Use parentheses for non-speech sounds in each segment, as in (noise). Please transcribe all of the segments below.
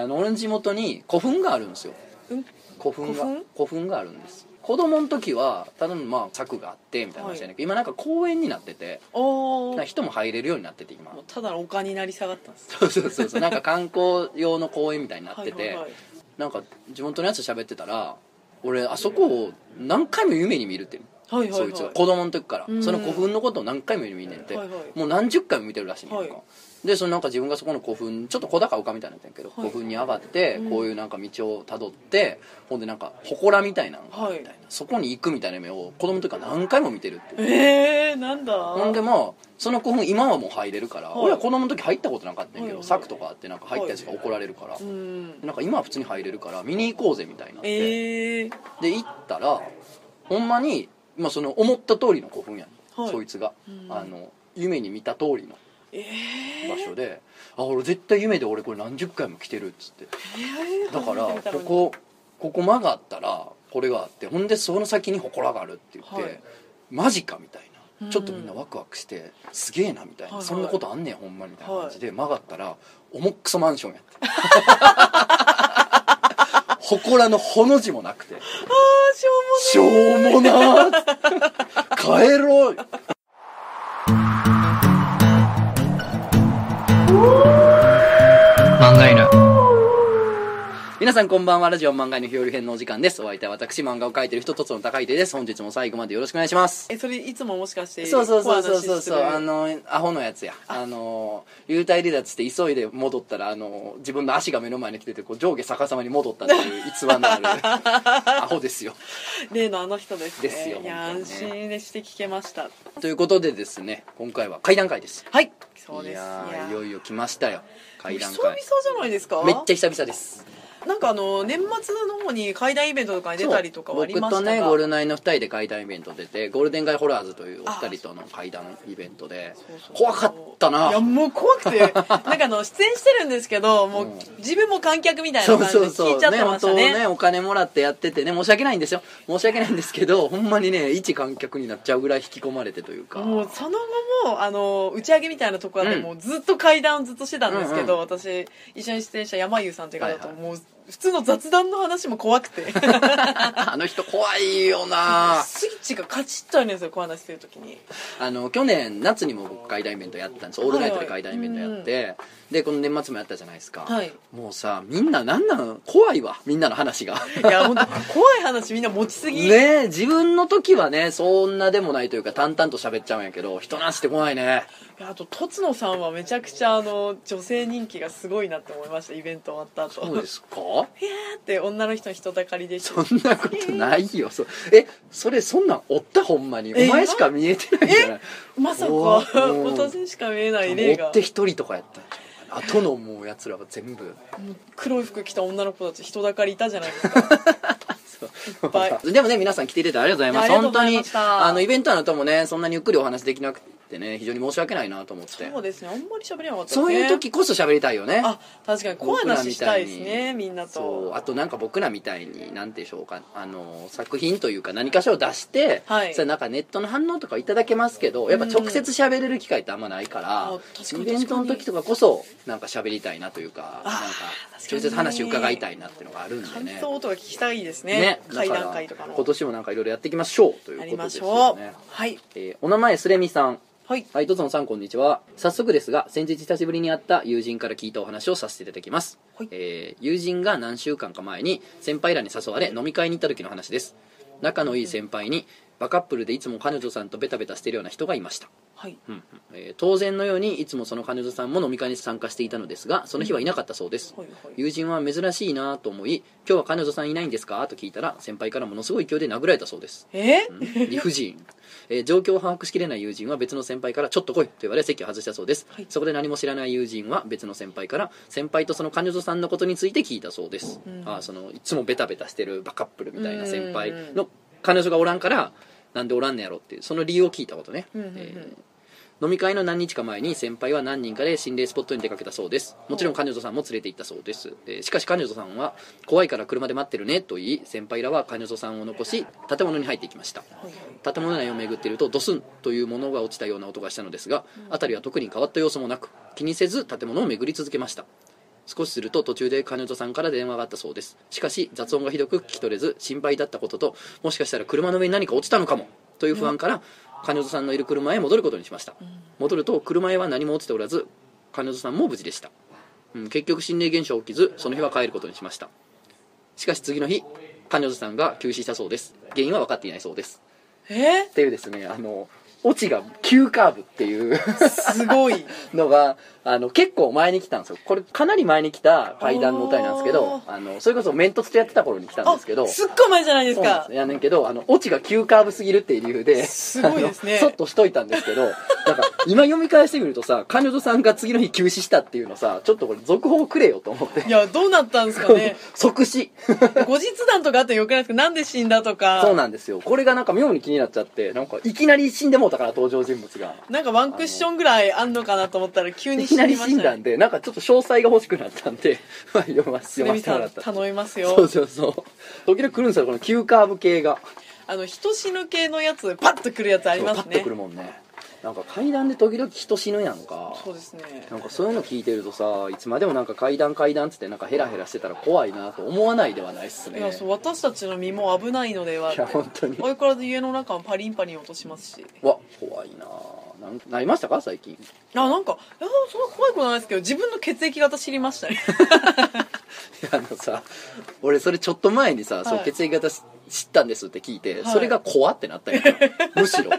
あの俺の地元に古墳があるんですよ。うん？古墳が古墳？があるんです。子供の時はただのまあ柵があってみたいな話じゃないけど、今なんか公園になってて人も入れるようになってて今。ただの丘になり下がったんですそうそうそうそう。なんか観光用の公園みたいになってて、はいはいはい。なんか地元のやつと喋ってたら俺あそこを何回も夢に見るってはいはいはい。そいつが子供の時から。うん。その古墳のことを何回も見てんて、はいはい。もう何十回も見てるらしいねんか、はいでそのなんか自分がそこの古墳ちょっと小高丘みたいになってんけど、はい。古墳に上がってうん。こういうなんか道をたどってほんでなんか祠みたいなのがあるみたいな、はい。そこに行くみたいな夢を子供の時から何回も見てるってえー、なんだ。ほんでまあその古墳今はもう入れるから、はい俺は子供の時入ったことなかったんやけど、はい柵とかあってなんか入ったやつが怒られるから、うん。なんか今は普通に入れるから見に行こうぜみたいになって、えー、で行ったらほんまに、まあ、その思った通りの古墳やねん、はい。そいつが、うん。あの夢に見た通りの。え場所で、あ俺絶対夢で俺これ何十回も来てるっつって。ー、だからここここ曲がったらこれがあってほんでその先に祠があるって言って、はい。マジかみたいうん。なちょっとみんなワクワクしてすげえなみたいな、はいはい。そんなことあんねんほんまみたいな感じで、曲がったら重っくそマンションやって祠のほの字もなくて。あーしょうもしょうもなー帰ろう漫画犬。皆さんこんばんは。ラジオ漫画の日和編のお時間です。お相手は私漫画を描いてる人とつの高い手です。本日も最後までよろしくお願いします。えそれいつももしかしてそうそうそうそうそう。そうあのアホのやつや。あ。の幽体離脱して急いで戻ったらあの自分の足が目の前に来ててこう上下逆さまに戻ったっていう (laughs) 逸話のあるアホですよ。例のあの人ですね。ですよいや安心でして聞けました。ということでですね今回は会談会です。はい。そうです。いやいよいよ来ましたよ。会談久々会じゃないですか？めっちゃ久々ですなんかあの年末の方に怪談イベントとかに出たりとかはありましたが。僕とねゴールナイの2人で会談イベント出てゴールデンガイホラーズというお二人との会談イベントでそうそう怖かったな。いやもう怖くて (laughs) なんかあの出演してるんですけどもううん自分も観客みたいそうな感じでそうそう聞いちゃってましたね。本当ねお金もらってやっててね申し訳ないんですよ申し訳ないんですけどほんまにね一観客になっちゃうぐらい引き込まれてというか。もうその後もあの打ち上げみたいなところでうんもうずっと会談をずっとしてたんですけど、うん私一緒に出演した山優さんという方と、はいはい。もう普通の雑談の話も怖くて。(laughs) あの人怖いよな。スイッチがカチッとあるんですよこう話してる時に。あの去年夏にも僕会談イベントやったんです。オールナイトで会談イベントやって、でこの年末もやったじゃないですか、はい。もうさみんななんなん怖いわ。みんなの話が。いや本当怖い話みんな持ちすぎ、ねえ自分の時はねそんなでもないというか淡々と喋っちゃうんやけど人の話って怖いねあととつのさんはめちゃくちゃあの女性人気がすごいなって思いましたイベント終わった後。そうですか？いやーって女の人の人だかりでそんなことないよ。そえそれそんなんおったほんまに？おえ前しか見えてないんじゃない。まさか。おー。うんしか見えない例が追って一人とかやったんじゃんあとのもうやつらは全部。もう黒い服着た女の子たち人だかりいたじゃないですか。(laughs) いっぱい。でもね皆さん来ていただいてありがとうございます。いやありがとうござい本当にましたあのイベントの後もねそんなにゆっくりお話できなくてね非常に申し訳ないなと思って。そうですね。あんまり喋れなかったですね。そういう時こそ喋りたいよね。あ確かに怖い話したいですねみんなそう。とあとなんか僕らみたいになんてでしょうか。あの作品というか何かしらを出して、はい。それなんかネットの反応とかいただけますけどやっぱ直接喋れる機会ってあんまないから、あ確かにイベントの時とかこそなんか喋りたいなというかなんか直接話伺いたいなっていうのがあるんで感ね想とか聞きたいですね。ね会談会とかの。今年もなんかいろいろやっていきましょうということですましょうよねはい。えーお名前すれみさんはい。はい、どうぞのさんこんにちは。早速ですが、先日久しぶりに会った友人から聞いたお話をさせていただきます。はい。えー友人が何週間か前に先輩らに誘われ飲み会に行った時の話です。仲のいい先輩に、バカップルでいつも彼女さんとベタベタしてるような人がいました。はい。うんうん。えー当然のようにいつもその彼女さんも飲み会に参加していたのですがその日はいなかったそうです、はいはい。友人は珍しいなと思い「今日は彼女さんいないんですか?」と聞いたら先輩からものすごい勢いで殴られたそうです。え？理不尽、えー状況を把握しきれない友人は別の先輩から「ちょっと来い」と言われ席を外したそうです、はい。そこで何も知らない友人は別の先輩から先輩とその彼女さんのことについて聞いたそうです、うん。あーそのいつもベタベタしてるバカップルみたいな先輩うん。の彼女がおらん。からなんでおらんねやろっていうその理由を聞いたことね、うんうんうん。えー飲み会の何日か前に先輩は何人かで心霊スポットに出かけたそうです。もちろん彼女さんも連れて行ったそうです、えーしかし彼女さんは怖いから車で待ってるねと言い先輩らは彼女さんを残し建物に入っていきました。建物内を巡っているとドスンというものが落ちたような音がしたのですが辺りは特に変わった様子もなく気にせず建物を巡り続けました。少しすると途中で彼女さんから電話があったそうです。しかし雑音がひどく聞き取れず心配だったことともしかしたら車の上に何か落ちたのかもという不安から彼女さんのいる車へ戻ることにしました。戻ると車へは何も落ちておらず彼女さんも無事でした、うん、結局心霊現象起きずその日は帰ることにしました。しかし次の日彼女さんが急死したそうです。原因は分かっていないそうです。え？っていうですねあのオチが急カーブっていう。すごい。(laughs) のがあの結構前に来たんですよ。これかなり前に来た階段の歌なんですけどあのそれこそメントツとやってた頃に来たんあですけどすっごい前じゃないですか。そやねんけどあのオチが急カーブすぎるっていう理由ですごいですね。そっとしといたんですけどなんか今読み返してみるとさ彼女さんが次の日急死したっていうのさちょっとこれ続報くれよと思って。いやどうなったんですかね。(laughs) 即死。(laughs) 後日談とかあってよくないですか。なんで死んだとか。そうなんですよ。これがなんか妙に気になっちゃってなんかいきなり死んでもうたから登場人物が。なんかワンクッションぐらいあんのかなと思ったら急に死いきなんりでましたね。死んだんでなんかちょっと詳細が欲しくなったんで (laughs) まあ読ませてもらった。頼みますそうよそうそう。時々来るんですよこの急カーブ系が。あの人死ぬ系のやつパッとくるやつありますね。パッとくるもんね。なんか階段で時々人死ぬやんか。そうですね。なんかそういうの聞いてるとさいつまでもなんか階段階段っつってなんかヘラヘラしてたら怖いなと思わないではないっすね。いやそう私たちの身も危ないのではって。いや本当に。相変わらず家の中もパリンパリン落としますし。うわ怖いななんなりましたか？最近。あなんかいやそんな怖いことないですけど自分の血液型知りましたね。(laughs) いやあのさ俺それちょっと前にさ、そうはい血液型し知ったんですって聞いて、はい。それが怖ってなったんや (laughs) むしろ。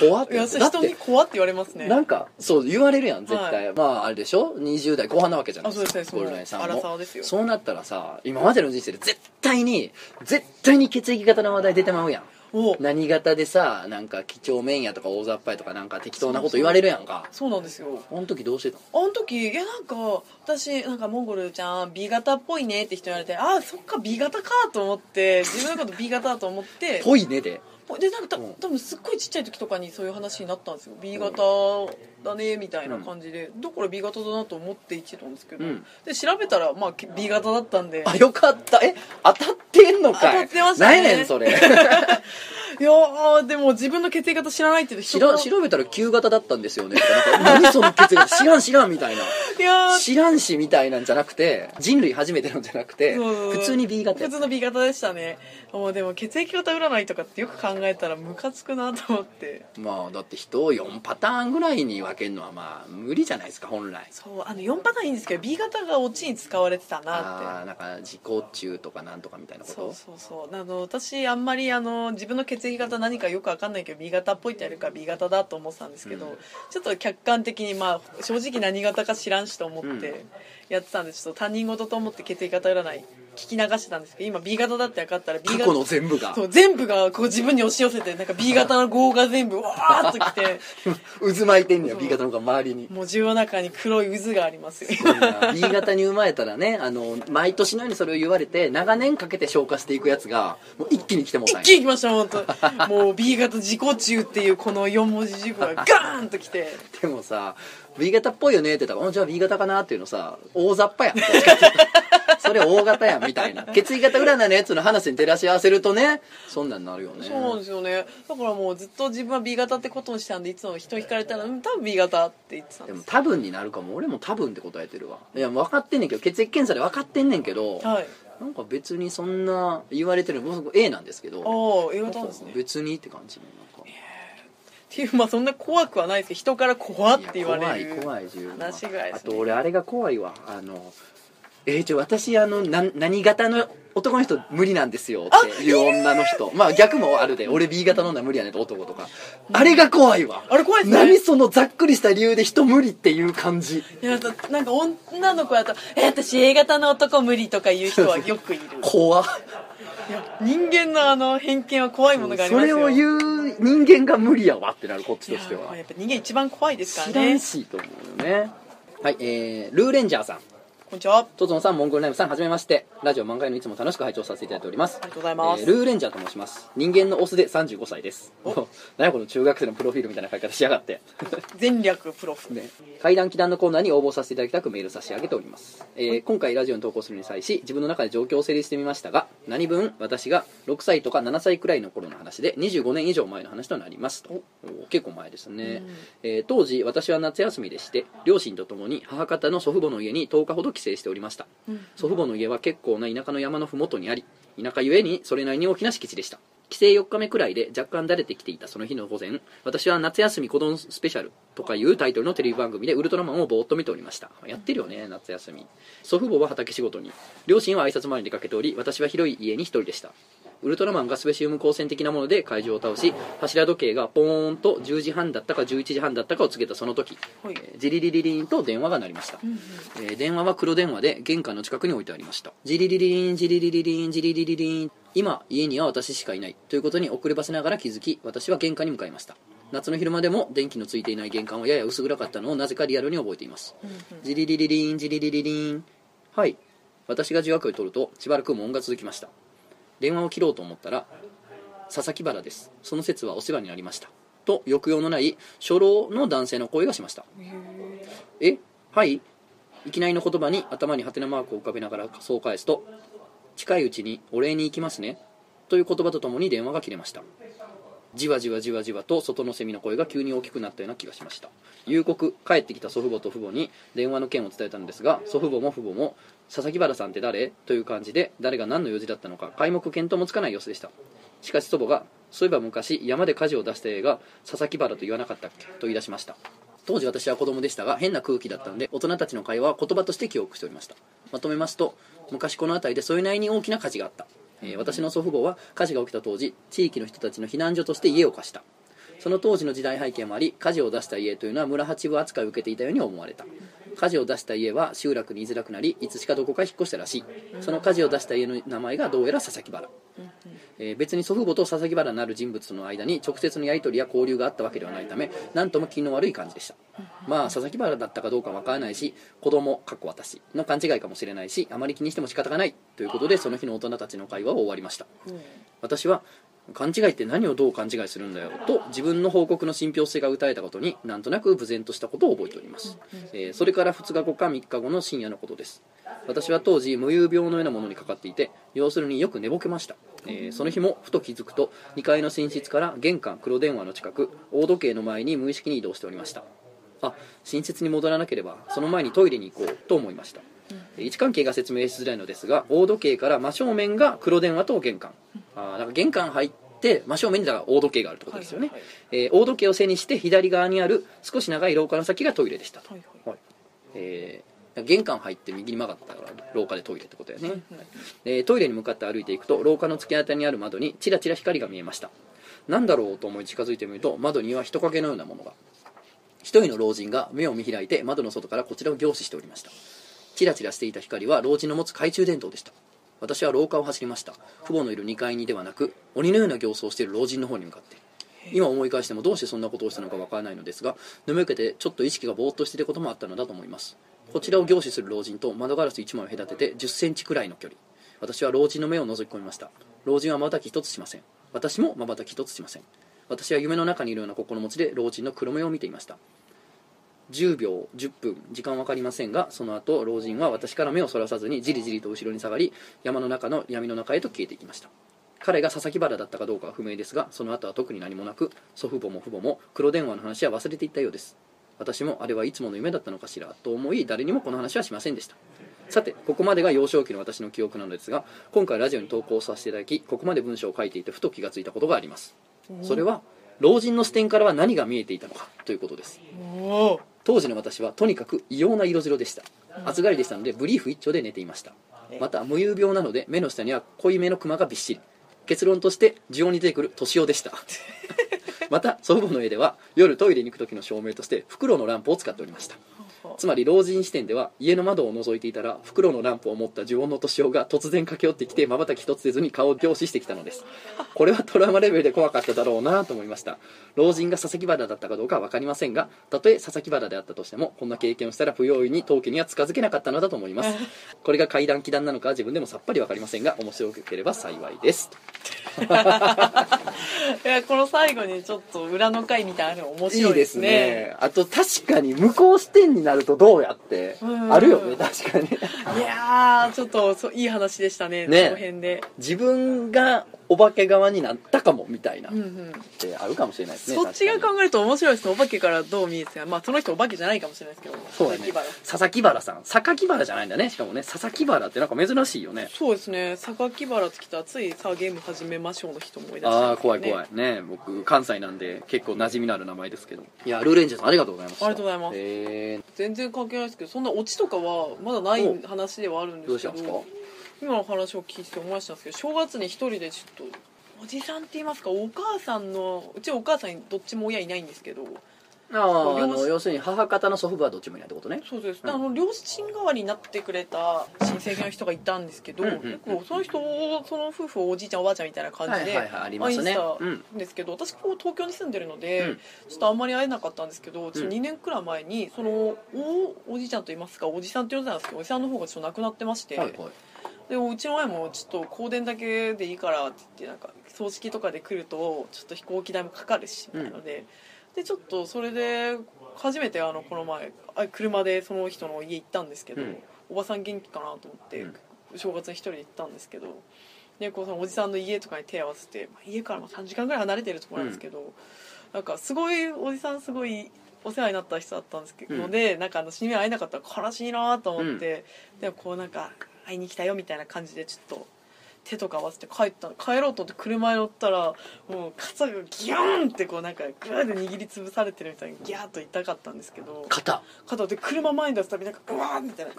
怖って人に怖って言われますね。なんかそう言われるやん絶対、まああれでしょ？20代後半なわけじゃないあそうですねそうゴールデンさんも。そうなったらさ今までの人生で絶対に絶対に血液型の話題出てまうやん。お何型でさなんか几帳面やとか大雑把やとかなんか適当なこと言われるやんか。そうなんですよ。あの時どうしてたの？あの時いやなんか私なんかモンゴルちゃん B 型っぽいねって人言われてああそっか B 型かと思って自分のこと B 型だと思って。ぽいねででなんかたうん。多分すっごいちっちゃい時とかにそういう話になったんですよ。B 型だねみたいな感じで、だから B 型だなと思って生きてたんですけど、うん。で調べたらまあ B 型だったんで。あよかった。え当たってんのかい？当たってましたね。何やねんそれ。(laughs) いやーでも自分の血液型知らないって人知ら調べたら旧型だったんですよね。なんか何その血液型？知らん知らんみたいな。いやー。知らんしみたいなんじゃなくて人類初めてのじゃなくてそう。そうそう普通に B 型。や普通の B 型でしたねもうでも血液型占いとかってよく考えたらムカつくなと思って。まあだって人を4パターンぐらいに分けるのはまあ無理じゃないですか本来。そうあの4パターンいいんですけど B 型がオチに使われてたなって。ああなんか自己中とかなんとかみたいなこと？そうそうそう。あの私あんまりあの自分の血液型何かよく分かんないけど B 型っぽいってやるから B 型だと思ってたんですけど、うん。ちょっと客観的にまあ正直何型か知らんしと思ってやってたんでちょっと他人事と思って血液型占い。聞き流してたんですけど今 B 型だって分かったら B 型過去の全部が。そう全部がこう自分に押し寄せてなんか B 型の業が全部わーっときて。(laughs) 渦巻いてんねや B 型の方が周りに。もう自分の中に黒い渦がありますよ。B 型に生まれたらねあの毎年のようにそれを言われて長年かけて消化していくやつがもう一気に来ても一気に来ました本当。もう B 型自己中っていうこの4文字熟語がガーンときて。(laughs) でもさ B 型っぽいよねって言ったらおじゃあ B 型かなっていうのさ大雑把やん。それ大型やんみたいな。(laughs) 血液型占いのやつの話に照らし合わせるとねそんなんなるよね。そうなんですよね。だからもうずっと自分は B 型ってことにしたんでいつも人に聞かれたら「うん多分 B 型」って言ってたんです。でも多分になるかも。俺も多分って答えてるわ。いや分かってんねんけど血液検査で分かってんねんけど、はい。なんか別にそんな言われてる僕 A なんですけどああ A 型なんですね。っ別にって感じのなんかていうまあそんな怖くはないですけど人から怖って言われる怖い怖い話ぐらいですね。あと俺あれが怖いわあのえー、ちょ私あのな何型の男の人無理なんですよっていう女の人。まあ逆もあるで俺 B 型の女無理やねんって男とか。あれが怖いわ。あれ怖いですね。何そのざっくりした理由で人無理っていう感じ。いやだなんか女の子だと「え私 A 型の男無理」とか言う人はよくいる。(laughs) 怖人間のあの偏見は怖いものがありますよ。それを言う人間が無理やわってなるこっちとしては。やっぱ人間一番怖いですか知ららねんしと思うよね。はいえー、ルーレンジャーさんこんにちは。あトゾンさん、モンゴルナイムさん、はじめまして。ラジオ漫画へのいつも楽しく拝聴させていただいております。りがとうございます、えールーレンジャーと申します。人間のオスで35歳です。(laughs) 何やこの中学生のプロフィールみたいな書き方しやがって。(laughs) 全略プロフ、ね、階段祈談のコーナーに応募させていただきたくメール差し上げております、えー今回ラジオに投稿するに際し自分の中で状況を整理してみましたが何分私が6歳とか7歳くらいの頃の話で25年以上前の話となりますと。お。結構前ですね、えー当時私は夏休みでして両親と共に母方の祖父母の家に10日ほど帰省しておりました。うん。祖父母の家は結構な田舎の山の麓にあり田舎ゆえにそれなりに大きな敷地でした。帰省4日目くらいで若干だれてきていたその日の午前私は夏休み子供スペシャルとかいうタイトルのテレビ番組でウルトラマンをぼーっと見ておりました。やってるよね夏休み。祖父母は畑仕事に。両親は挨拶回りに出かけており私は広い家に一人でしたウルトラマンがスペシウム光線的なもので怪獣を倒し柱時計がポーンと10時半だったか11時半だったかを告げたその時、はい。えージリリリリンと電話が鳴りました、うんうんえー電話は黒電話で玄関の近くに置いてありました。ジリリリンジリリリリンジリリリリン。今家には私しかいないということに遅ればせながら気づき私は玄関に向かいました。夏の昼間でも電気のついていない玄関はやや薄暗かったのをなぜかリアルに覚えています。うんうん。ジリリリリンジリリリリン。はい。私が受話器を取るとしばらく無音が続きました電話を切ろうと思ったら佐々木原です。その説はお世話になりました。と抑揚のない初老の男性の声がしました。へえはい。いきなりの言葉に頭にハテナマークを浮かべながらそう返すと近いうちにお礼に行きますね。という言葉とともに電話が切れましたじわじわじわじわと外のセミの声が急に大きくなったような気がしました。夕刻帰ってきた祖父母と父母に電話の件を伝えたのですが祖父母も父母も佐々木原さんって誰？という感じで誰が何の用事だったのか皆目見当もつかない様子でした。しかし祖母がそういえば昔山で火事を出した映画佐々木原と言わなかったっけと言い出しました。当時私は子供でしたが変な空気だったので大人たちの会話は言葉として記憶しておりました。まとめますと昔この辺りでそれなりに大きな火事があった、え私の祖父母は火事が起きた当時地域の人たちの避難所として家を貸した。その当時の時代背景もあり火事を出した家というのは村八分扱いを受けていたように思われた。火事を出した家は集落に居づらくなりいつしかどこか引っ越したらしい。その火事を出した家の名前がどうやら佐々木原。えー別に祖父母と佐々木原なる人物との間に直接のやり取りや交流があったわけではないため何とも気の悪い感じでした。まあ佐々木原だったかどうかわからないし子供かっこ私の勘違いかもしれないしあまり気にしても仕方がないということでその日の大人たちの会話を終わりました。私は勘違いって何をどう勘違いするんだよ？と自分の報告の信憑性が訴えたことになんとなく無然としたことを覚えております、えーそれから2日後か3日後の深夜のことです。私は当時無遊病のようなものにかかっていて要するによく寝ぼけました、えーその日もふと気づくと2階の寝室から玄関黒電話の近く大時計の前に無意識に移動しておりました。あ寝室に戻らなければその前にトイレに行こうと思いました、位置関係が説明しづらいのですが大時計から真正面が黒電話と玄関。あーだから玄関入って真正面にだから大時計があるってことですよね、はいはいえー大時計を背にして左側にある少し長い廊下の先がトイレでしたと、はいはい。はい。えー玄関入って右に曲がったから廊下でトイレってことだよね、はいえートイレに向かって歩いていくと廊下の突き当たりにある窓にちらちら光が見えました。何だろうと思い近づいてみると窓には人影のようなものが。一人の老人が目を見開いて窓の外からこちらを凝視しておりましたチラチラしていた光は老人の持つ懐中電灯でした。私は廊下を走りました。父母のいる2階にではなく鬼のような形相をしている老人の方に向かって。今思い返してもどうしてそんなことをしたのかわからないのですが眠気てちょっと意識がぼーっとしていることもあったのだと思います。こちらを凝視する老人と窓ガラス1枚を隔てて1 0センチくらいの距離。私は老人の目を覗き込みました。老人はまばたき一つしません。私もまばたき一つしません。私は夢の中にいるような心持ちで老人の黒目を見ていました10秒10分時間分かりませんがその後老人は私から目をそらさずにじりじりと後ろに下がり山の中の闇の中へと消えていきました。彼が佐々木原だったかどうかは不明ですがその後は特に何もなく祖父母も父母も黒電話の話は忘れていったようです。私もあれはいつもの夢だったのかしらと思い誰にもこの話はしませんでした。さてここまでが幼少期の私の記憶なのですが今回ラジオに投稿させていただきここまで文章を書いていてふと気がついたことがあります。それは老人の視点からは何が見えていたのかということです。当時の私はとにかく異様な色白でした。暑がりでしたのでブリーフ一丁で寝ていました。また無遊病なので目の下には濃いめのクマがびっしり。結論として需要に出てくる年男でした。(laughs) また祖父母の家では夜トイレに行く時の照明として袋のランプを使っておりましたつまり老人視点では家の窓を覗いていたら袋のランプを持った呪音の年男が突然駆け寄ってきてまばたき一つせずに顔を凝視してきたのです。(laughs) これはトラウマレベルで怖かっただろうなと思いました。老人が佐々木原だったかどうかは分かりませんがたとえ佐々木原であったとしてもこんな経験をしたら不用意に当家には近づけなかったのだと思います。これが怪談気談なのかは自分でもさっぱり分かりませんが面白ければ幸いです。(laughs) いやこの最後にちょっと裏の回みたいなの面白いですね。あと確かに向こう視点にななるとどうやってうん。あるよね確かに。いやーちょっといい話でしたねね。その辺で、自分がお化け側になったかもみたいな。っうんうん、てあるかもしれないですねそっちが考えると面白いですねお化けからどう見えてまあその人お化けじゃないかもしれないですけどそうだね。佐々木原さん。榊原じゃないんだねしかもね。佐々木原ってなんか珍しいよね。そうですね。榊原ってきたらついさあゲーム始めましょうの人思い出したんああ怖い怖い。ね僕関西なんで結構馴染みのある名前ですけど。いやルーレンジャーさんありがとうございました。ありがとうございます。え全然関係ないですけどそんなオチとかはまだないお話ではあるんー、ですけど。どうしたんですか？今の話を聞いて思い出したんですけど正月に一人でちょっとおじさんって言いますかお母さんのうちお母さんにどっちも親いないんですけどああの要するに母方の祖父母はどっちもいないってことね。そうです、うん。あの両親代わりになってくれた親戚の人がいたんですけど、うんうん結構その人をその夫婦をおじいちゃんおばあちゃんみたいな感じではいしたうん。んですけど、私こう東京に住んでるので、うん。ちょっとあんまり会えなかったんですけどちょっうんと2年くらい前にそのおおじいちゃんといいますかおじさんって呼んでたんですけどおじさんの方がちょっと亡くなってまして、はいはいでうちの親もちょっと香典だけでいいからって言ってなんか葬式とかで来るとちょっと飛行機代もかかるしみたいなので、でちょっとそれで初めてあのこの前あ車でその人の家行ったんですけど、うん。おばさん元気かなと思って、うん。正月に一人で行ったんですけどでこうそのおじさんの家とかに手を合わせて、まあ家からも3時間ぐらい離れてるところなんですけど、なんかすごいおじさんすごいお世話になった人だったんですけど、うん。でなんかあの死に目会えなかったら悲しいなと思って、でもこうなんか会いに来たよみたいな感じでちょっと手とか合わせて帰った帰ろうと思って車に乗ったらもう肩がギューンってこうなんかグーで握りつぶされてるみたいにギャーッと痛かったんですけど肩。肩で車前に出すたびなんかグワーンみたいな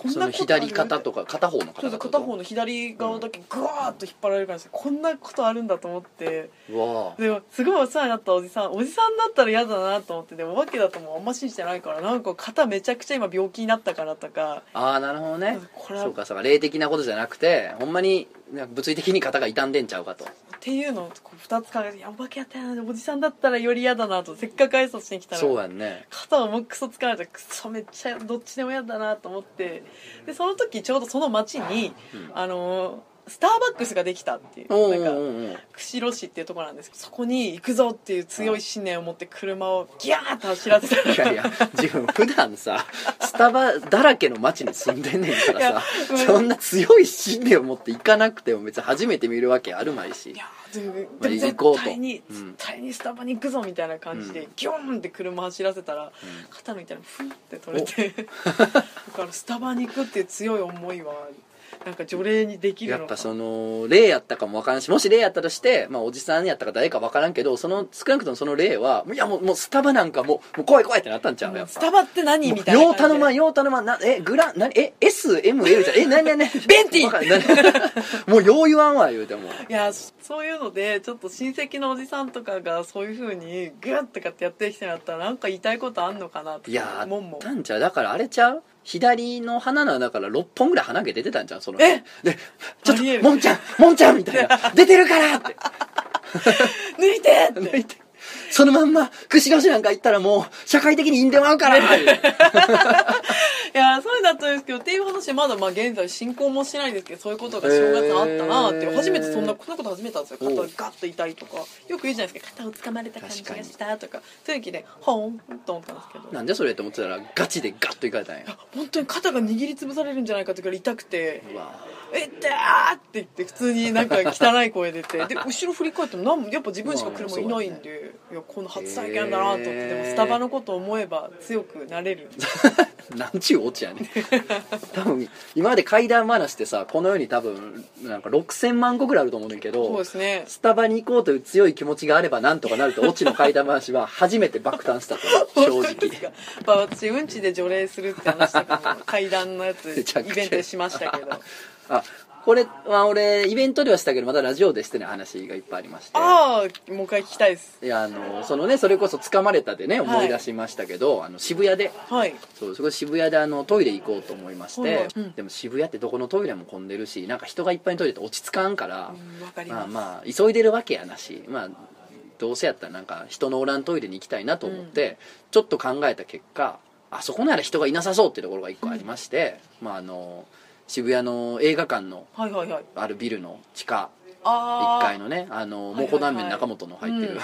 こんなこと左肩とか片方のそう肩片方の左側だけグワーッと引っ張られる感じ。でこんなことあるんだと思って。でもすごいお世話になったおじさん。おじさんだったら嫌だなと思って。でもお化けだともうあんま信じてないからなんか肩めちゃくちゃ今病気になったからとか。ああなるほどね。そうかそうか。霊的なことじゃなくてほんまに物理的に肩が傷んでんちゃうかと。っていうのをこう2つ考えていやお化けやったらなおじさんだったらより嫌だなとせっかく挨拶しに来たら。そうやんね。肩をもうクソ疲れてクソめっちゃどっちでも嫌だなと思って。でその時ちょうどその町に、うん。あのスターバックスができたっていうなんか釧路市っていうところなんですけどそこに行くぞっていう強い信念を持って車をギャーッと走らせたら。いやいや自分普段さスタバだらけの街に住んでんねんからさうん。そんな強い信念を持って行かなくても別に初めて見るわけあるまいし。いやでも絶対に、うん。絶対にスタバに行くぞみたいな感じで、ギョーンって車走らせたら、ん。肩の痛みふんって取れて (laughs) だからスタバに行くっていう強い思いはなんか除霊にできるやっぱその霊やったかもわからんしもし霊やったとして、まあ、おじさんやったか誰かわからんけどその少なくともその霊はいやもうもうスタバなんかもうもう怖い怖いってなったんちゃうやっぱ。スタバって何みたいなよう感じで。頼まんよう頼まんなえグラなえ SML じゃえなにな。になにベンティもうよう言わんわ言うても。いやそういうのでちょっと親戚のおじさんとかがそういうふうにグッとかってやってきてなったらなんか言いたいことあんのかなっていやもん。もーたんちゃう？だからあれちゃう？左の鼻の穴から6本ぐらい鼻毛出てたんちゃうそのえ？でちょっともんちゃんもんちゃんみたいな。(laughs) 出てるからって。(laughs) 抜いてって。(laughs) 抜いてそのまんま串越しなんか行ったらもう社会的にいんでまうから (laughs) いやそういうのだったんですけどっていう話まだまあ現在進行もしてないんですけどそういうことが正月あったなって初めてそんなこんなこと初めてなんですよ。肩がガッと痛いとか。よく言うじゃないですか。肩を掴まれた感じがしたとかそういう時でほーんと思ったんですけど。なんでそれって思ってたらガチでガッといかれたんや。本当に肩が握りつぶされるんじゃないかってくらい痛くて。うわ「えっ？てー!」って言って普通になんか汚い声出て。で後ろ振り返ってもなんもやっぱ自分しか車いないんで、いやこの初体験だなと思って、でもスタバのことを思えば強くなれる。(laughs) なんちゅうオチやねん。(laughs) 多分今まで怪談話ってさこの世に多分なんか6000万個ぐらいあると思うねんけそうどですね。スタバに行こうという強い気持ちがあればなんとかなるとオチの怪談話は初めて爆誕したと (laughs) 正直。やっぱ私うんちで除霊するって話とかも階段のやつイベントでしましたけどあこれは俺イベントではしたけどまだラジオでしてない話がいっぱいありまして。ああもう一回聞きたいです。いやあのそのねそれこそ掴まれたでね思い出しましたけど、あの渋谷で。はい。そうそこ渋谷であのトイレ行こうと思いまして、うん。でも渋谷ってどこのトイレも混んでるしなんか人がいっぱいのトイレって落ち着かんから、うんわかりまあまあ急いでるわけやなしまあどうせやったらなんか人のおらんトイレに行きたいなと思って、ちょっと考えた結果あそこなら人がいなさそうっていうところが一個ありまして、まああの渋谷の映画館のはいはいはい。あるビルの地下ああ1階のねあのはいはい蒙古断面中本の入ってる、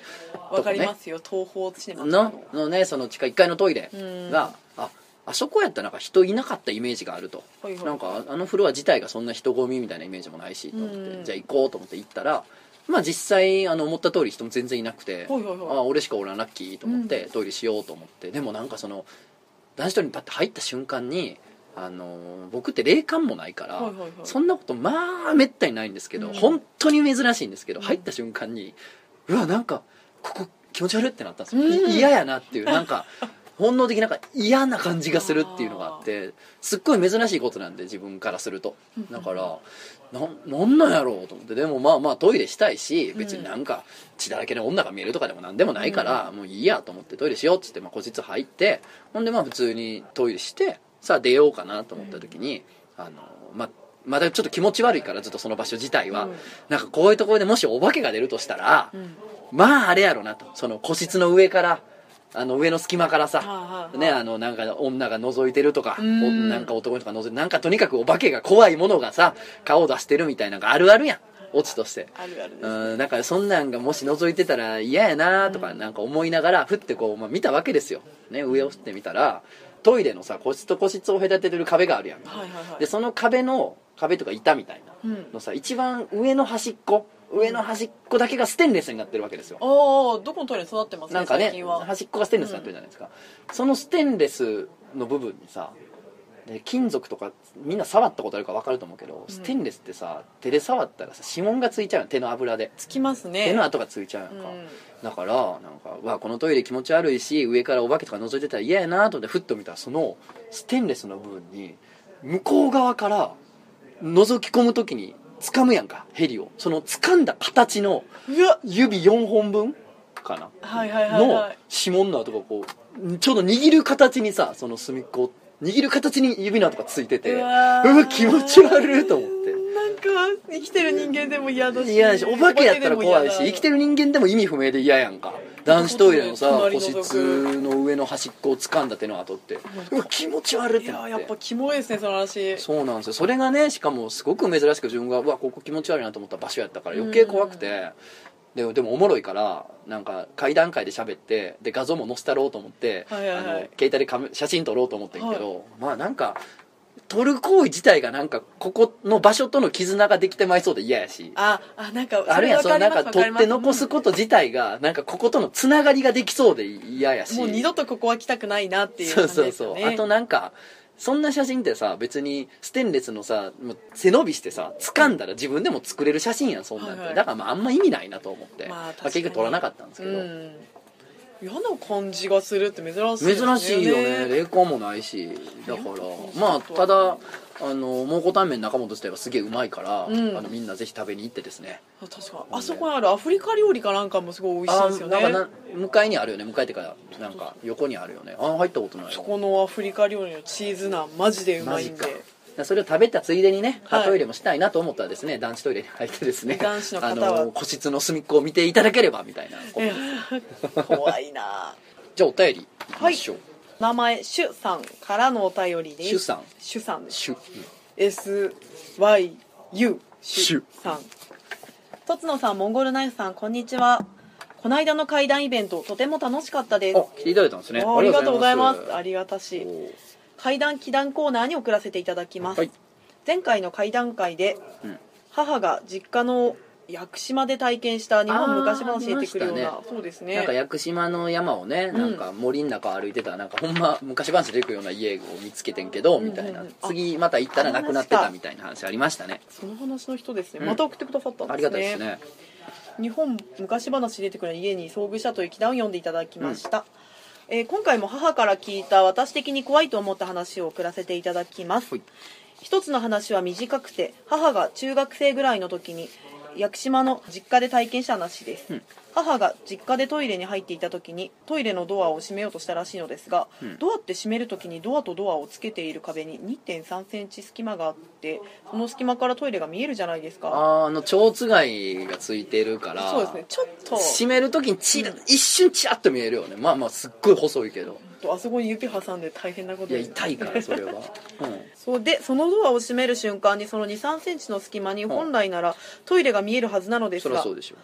(laughs) わかりますよ。東宝シネマの。のねその地下1階のトイレうん。があそこやったらなんか人いなかったイメージがあると、はいはい。なんかあのフロア自体がそんな人混みみたいなイメージもないしと思って、うん。じゃあ行こうと思って行ったらまあ実際あの思った通り人も全然いなくて、はいはいはい。あ俺しかおらんラッキーと思ってトイレしようと思って、でもなんかその男子トイレにパッて入った瞬間にあの僕って霊感もないから、はいはいはい。そんなことまあめったにないんですけど、うん。本当に珍しいんですけど、うん。入った瞬間にうわなんかここ気持ち悪いってなったんですよ、うん。い嫌やなっていうなんか (laughs) 本能的なんか嫌な感じがするっていうのがあってすっごい珍しいことなんで自分からすると。だからななんなんやろうと思って。でもまあまあトイレしたいし別になんか血だらけの女が見えるとかでもなんでもないから、もういいやと思ってトイレしようっつって、まあ、個室入ってほんでまあ普通にトイレしてさあ出ようかなと思った時に、あのまあまだちょっと気持ち悪いからずっとその場所自体は、うん。なんかこういうところでもしお化けが出るとしたら、うん。まああれやろなと。その個室の上からあの上の隙間からさ、ねあのなんか女が覗いてるとか、なんか男の人が覗いてるなんかとにかくお化けが怖いものがさ顔を出してるみたいなのがあるあるやん。オチとして。あるあるですうんだからそんなんがもし覗いてたら嫌やなとかなんか思いながらふってこう、まあ、見たわけですよ、ね、上を振ってみたらトイレのさ個室と個室を隔ててる壁があるやん。はいはいはい。でその壁の壁とか板みたいなうん。のさ一番上の端っこ上の端っこだけがステンレスになってるわけですよ。ああどこのトイレに育ってますねなんかね最近は。端っこがステンレスになってるじゃないですか、そのステンレスの部分にさで金属とかみんな触ったことあるから分かると思うけど、うん。ステンレスってさ手で触ったらさ指紋がついちゃうの手の油で。つきますね。手の跡がついちゃうやんか、うん。だからなんかうわこのトイレ気持ち悪いし上からお化けとか覗いてたら嫌やなと思ってふっと見たらそのステンレスの部分に向こう側から覗き込む時に掴むやんかヘリを。その掴んだ形の指4本分かな？はいはいはいのはい。指紋の跡がこうちょうど握る形にさその隅っこを握る形に指の跡がついててうわ気持ち悪いと思って。なんか生きてる人間でも嫌だし。嫌だしお化けやったら怖いし生きてるる人間でも意味不明で嫌やんか。男子トイレのさ個室の上の端っこを掴んだ手の跡ってうわ気持ち悪いっいて。なっややってぱキモいですねその話。そうなんですよ。それがねしかもすごく珍しく自分がうわここ気持ち悪いなと思った場所やったから余計怖くてでもでもおもろいからなんか階段階で喋ってで画像も載せたろうと思って、はいはいはい。あの携帯でカメ写真撮ろうと思ってんけど、まあなんか撮る行為自体がなんかここの場所との絆ができてまいそうで嫌やし。ああなんかあるやんそのなんかわ撮って残すこと自体がなんかこことのつながりができそうで嫌やし。もう二度とここは来たくないなっていうそうそうそう、あとなんかそんな写真ってさ別にステンレスのさ背伸びしてさ掴んだら自分でも作れる写真やんそんなんて、はいはい。だからまああんま意味ないなと思って、まあ結局撮らなかったんですけど、うん。嫌な感じがするって珍しいです珍しいよね。霊感もないし。だから。まあただあの蒙古タンメン中本自体はすげえうまいから、うん。あのみんなぜひ食べに行ってですね。あ確かあそこにあるアフリカ料理かなんかもすごい美味しいあですよね。なんかな向かいにあるよね。向かいってかなんか横にあるよね。あ入ったことないそよこのアフリカ料理のチーズナンマジでうまいんで。それを食べたついでにね、はい。トイレもしたいなと思ったらですね男子トイレに入ってですね (laughs) 男子の方あはの個室の隅っこを見ていただければみたいな。(laughs) 怖いな。(laughs) じゃあお便りいきましょう、名前シュさんからのお便りです。シュさん。シュさんです。シュ。SYU シシュ。ュさん。とつのさんモンゴルナイフさんこんにちは。この間の会談イベントとても楽しかったです。あ来ていただいたんですね。あありがとうございます。あありりがたし。会談祈談コーナーに送らせていただきます、はい。前回の会談会でうん。母が実家の屋久島で体験した日本昔話教えてくるような。あー見まそうですなんかね屋久島の山をね、うん。なんか森の中を歩いてたらなんかほんま昔話で行くような家を見つけてんけど、うんうんみたいな。うんあ次また行ったらなくなってたみたいな話ありましたね。その話の人ですね、うん。また送ってくださったんですね。ありがたいですね。日本昔話出てくる家に遭遇したという祈談を読んでいただきました、えー今回も母から聞いた私的に怖いと思った話を送らせていただきます、はい。一つの話は短くて母が中学生ぐらいの時に屋久島の実家で体験した話です、うん。母が実家でトイレに入っていた時にトイレのドアを閉めようとしたらしいのですが、うん。ドアって閉める時にドアとドアをつけている壁に2 3センチ隙間があってその隙間からトイレが見えるじゃないですか。あーあの蝶つがいがついてるからそうですね。ちょっと閉める時にチラうん一瞬チラッと見えるよねまあまあすっごい細いけど。あそこに指挟んで大変なこといやに痛いからそれは、(laughs) うん、そうでそのドアを閉める瞬間にその2 3センチの隙間に本来ならトイレが見えるはずなのですがそりゃそうでしょ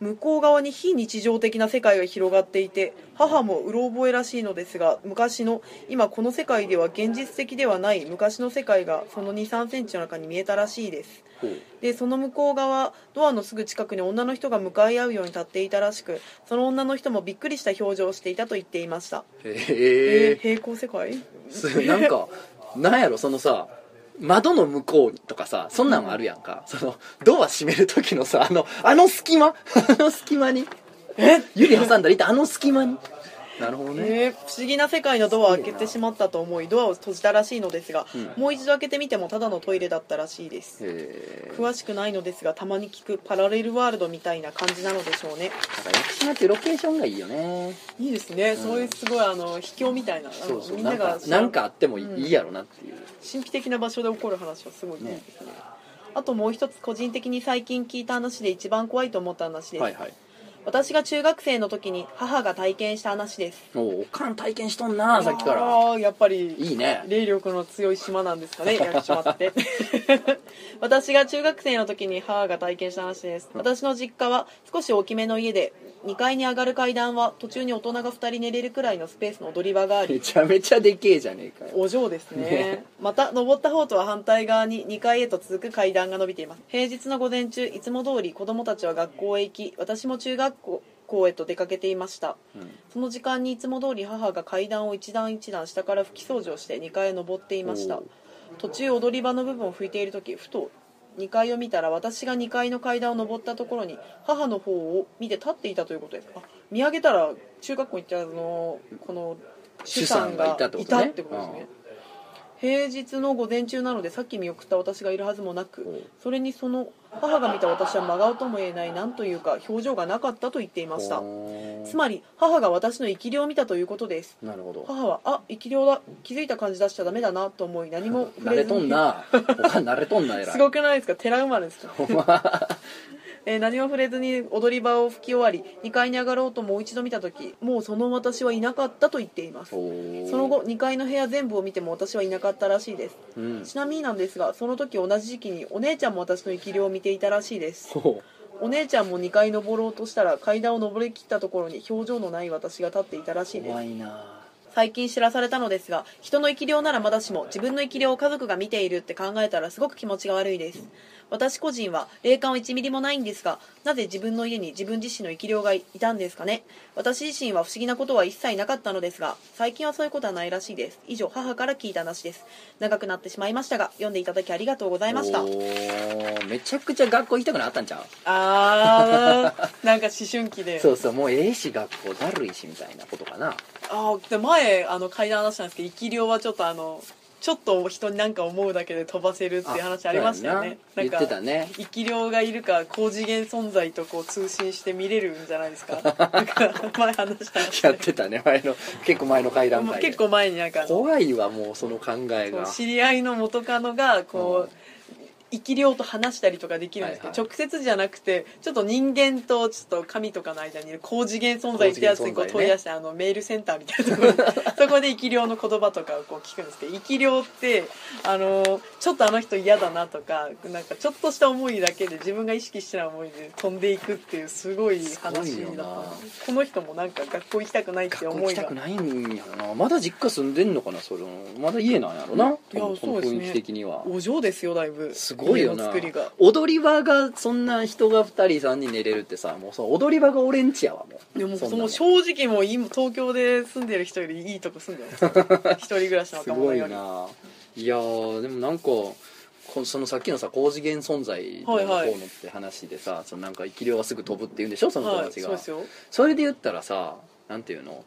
向こう側に非日常的な世界が広がっていて母もうろ覚えらしいのですが昔の今この世界では現実的ではない昔の世界がその2 3センチの中に見えたらしいです。ほう。でその向こう側ドアのすぐ近くに女の人が向かい合うように立っていたらしくその女の人もびっくりした表情をしていたと言っていました。へえーえ平行世界？(laughs) すなんかなんやろそのさ窓の向こうとかさそんなんあるやんか、そのドア閉める時のさあのあの隙間？(laughs) あの隙間に？え？(laughs) 指挟んだりってあの隙間に？なるほどね、えー不思議な世界のドアを開けてしまったと思いドアを閉じたらしいのですが、うん。もう一度開けてみてもただのトイレだったらしいです。詳しくないのですがたまに聞くパラレルワールドみたいな感じなのでしょうね。なんか屋久島ってロケーションがいいよね。いいですね、そういうすごいあの秘境みたいなそうそう。みんながなんかあってもいいやろなっていう、神秘的な場所で起こる話はすごいいいですね。あともう一つ個人的に最近聞いた話で一番怖いと思った話です、はいはい私が中学生の時に母が体験した話です。おうおかん体験しとんなさっきから。やっぱりいいね。霊力の強い島なんですかね屋久島って。(laughs) 私が中学生の時に母が体験した話です。私の実家は少し大きめの家で2階に上がる階段は途中に大人が2人寝れるくらいのスペースの踊り場がありめちゃめちゃでけえじゃねえかよ。お嬢ですね。ね。また登った方とは反対側に2階へと続く階段が伸びています。平日の午前中いつも通り子供たちは学校へ行き私も中学校へと出かけていました。うん。その時間にいつも通り母が階段を一段一段下から拭き掃除をして2階へ登っていました。途中踊り場の部分を拭いている時ふと2階を見たら私が2階の階段を登ったところに母の方を見て立っていたということですあ見上げたら中学校行ったあのこの主さんがいたってことですね平日の午前中なのでさっき見送った私がいるはずもなくそれにその母が見た私は真顔とも言えない何というか表情がなかったと言っていました。つまり母が私の生き量を見たということです。なるほど。母はあ生き量だ。気づいた感じ出しちゃダメだなと思い何も触慣れれずに。とんな。おかん慣れとんなえらい。(laughs) すごくないですか？寺生まれですか、(laughs) えー何も触れずに踊り場を拭き終わり2階に上がろうともう一度見た時もうその私はいなかったと言っています。その後2階の部屋全部を見ても私はいなかったらしいです。うん。ちなみになんですがその時同じ時期にお姉ちゃんも私の生き量を見ていたらしいです。ほお姉ちゃんも2階登ろうとしたら階段を登りきったところに表情のない私が立っていたらしいうです。怖いな。最近知らされたのですが人の生き量ならまだしも自分の生き量を家族が見ているって考えたらすごく気持ちが悪いです私個人は霊感は1ミリもないんですがなぜ自分の家に自分自身の生き量がいたんですかね？私自身は不思議なことは一切なかったのですが最近はそういうことはないらしいです。以上母から聞いた話です。長くなってしまいましたが読んでいただきありがとうございました。めちゃくちゃ学校行きたくなかったんちゃう？あー (laughs) なんか思春期で。そうそうもうええし学校だるいしみたいなことかな。あーで前あの階段話したんですけど生き量はちょっとあのちょっと人に何か思うだけで飛ばせるっていう話ありましたよね。そうやんな。言ってたね。生き量がいるか高次元存在とこう通信して見れるんじゃないですか？(laughs) なんか前話したやってたね前の結構前の階段階で。結構前になんか怖いわもうその考えが。知り合いの元カノがこう、生き量と話したりとかできるんですけど、はいは直接じゃなくてちょっと人間とちょっと神とかの間にいる高次元存在ってやつにこう問い出して、あのメールセンターみたいなところにそこで生き量の言葉とかをこう聞くんですけど生き量ってあのちょっとあの人嫌だなとかなんかちょっとした思いだけで自分が意識してない思いで飛んでいくっていうすごい話だこの人もなんか学校行きたくないって学校行思いがきたくないんやろな。まだ実家住んでんのかな。それまだ家なんやろな。いやこのそうですね。雰囲気的には。お嬢ですよだいぶ。すごいよな。家の作りが。踊り場がそんな人が2人3人寝れるってさもうその踊り場が俺んちやわもう。でもその。正直もう今東京で住んでる人よりいいとこ住んでる。一人暮らしのすごい若者よりな。いやーでもなんかこそのさっきのさ高次元存在のはいはい方のって話でさ、そのなんか生き量はすぐ飛ぶって言うんでしょ？その友はい達が、そうですよ。それで言ったらさなんていうの？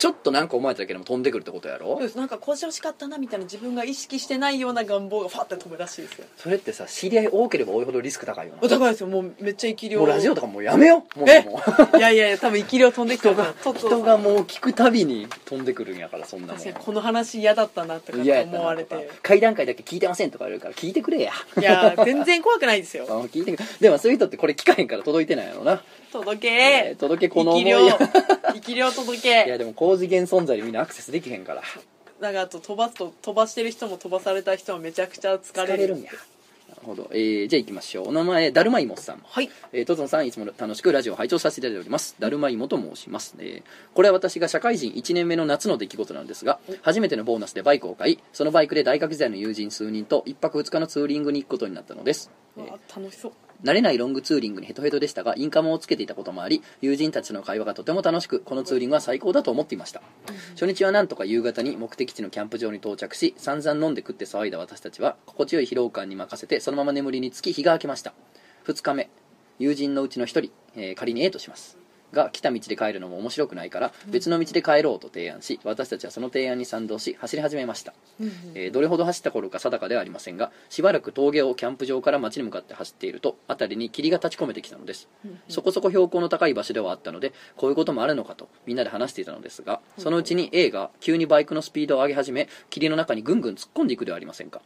ちょっとなんか思えただけでも飛んでくるってことやろ？なんかこうしてほしかったなみたいな自分が意識してないような願望がファッて飛ぶらしいですよ。それってさ知り合い多ければ多いほどリスク高いよおな。高いです。よもうめっちゃ生き量もうラジオとかもうやめよう。もうえもいやいやいや多分生き量飛んできてるから。ちょっと。人がもう聞くたびに飛んでくるんやからそんなもん。確かにこの話嫌だったなとかって思われて。階段階だけ聞いてませんとか言われるから聞いてくれや。いや全然怖くないですよ。(laughs) あ聞いてでもそういう人ってこれ聞かへんから届いてないやろな届えーけ届けこの思い。生き量。(laughs) 届いやけでも高次元存在にみんなアクセスできへんから。なんかあと飛ばすと飛ばしてる人も飛ばされた人もめちゃくちゃ疲れる。疲れるんや。ほど、えー、じゃあ行きましょう。お名前だるまいもさん。はい。えー、とつのさんいつも楽しくラジオを拝聴させていただいております。だるまいもと申します、えーこれは私が社会人1年目の夏の出来事なんですが初めてのボーナスでバイクを買いそのバイクで大学時代の友人数人と1泊2日のツーリングに行くことになったのです、えー楽しそう慣れないロングツーリングにヘトヘトでしたがインカムをつけていたこともあり友人たちの会話がとても楽しくこのツーリングは最高だと思っていました。初日はなんとか夕方に目的地のキャンプ場に到着し散々飲んで食って騒いだ私たちは心地よい疲労感に任せてそのまま眠りにつき日が明けました。2日目友人のうちの1人、えー仮に A とします。が来た道で帰るのも面白くないから別の道で帰ろうと提案し私たちはその提案に賛同し走り始めました。えーどれほど走った頃か定かではありませんがしばらく峠をキャンプ場から街に向かって走っていると辺りに霧が立ち込めてきたのです。そこそこ標高の高い場所ではあったのでこういうこともあるのかとみんなで話していたのですがそのうちに A が急にバイクのスピードを上げ始め霧の中にぐんぐん突っ込んでいくではありませんか。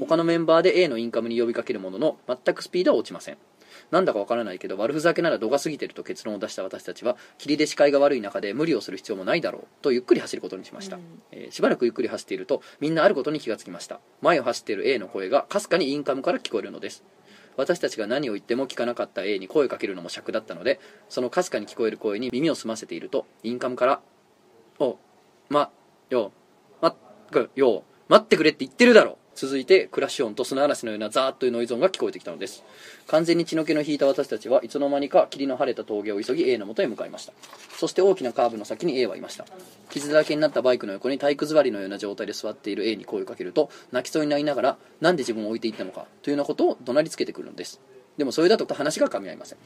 他のメンバーで A のインカムに呼びかけるものの全くスピードは落ちませんなんだかわからないけど悪ふざけなら度が過ぎてると結論を出した私たちは霧で視界が悪い中で無理をする必要もないだろうとゆっくり走ることにしました、うん。えーしばらくゆっくり走っているとみんなあることに気がつきました。前を走っている A の声がかすかにインカムから聞こえるのです。私たちが何を言っても聞かなかった A に声をかけるのも尺だったのでそのかすかに聞こえる声に耳を澄ませているとインカムから「おまよまっくよ待ってくれって言ってるだろ続いてクラッシュ音と砂嵐のようなザーッというノイズ音が聞こえてきたのです。完全に血の気の引いた私たちはいつの間にか霧の晴れた峠を急ぎ A のもとへ向かいました。そして大きなカーブの先に A はいました。傷だらけになったバイクの横に体育座りのような状態で座っている A に声をかけると泣きそうになりながらなんで自分を置いていったのかというようなことを怒鳴りつけてくるのです。でもそれだと話が噛み合いません。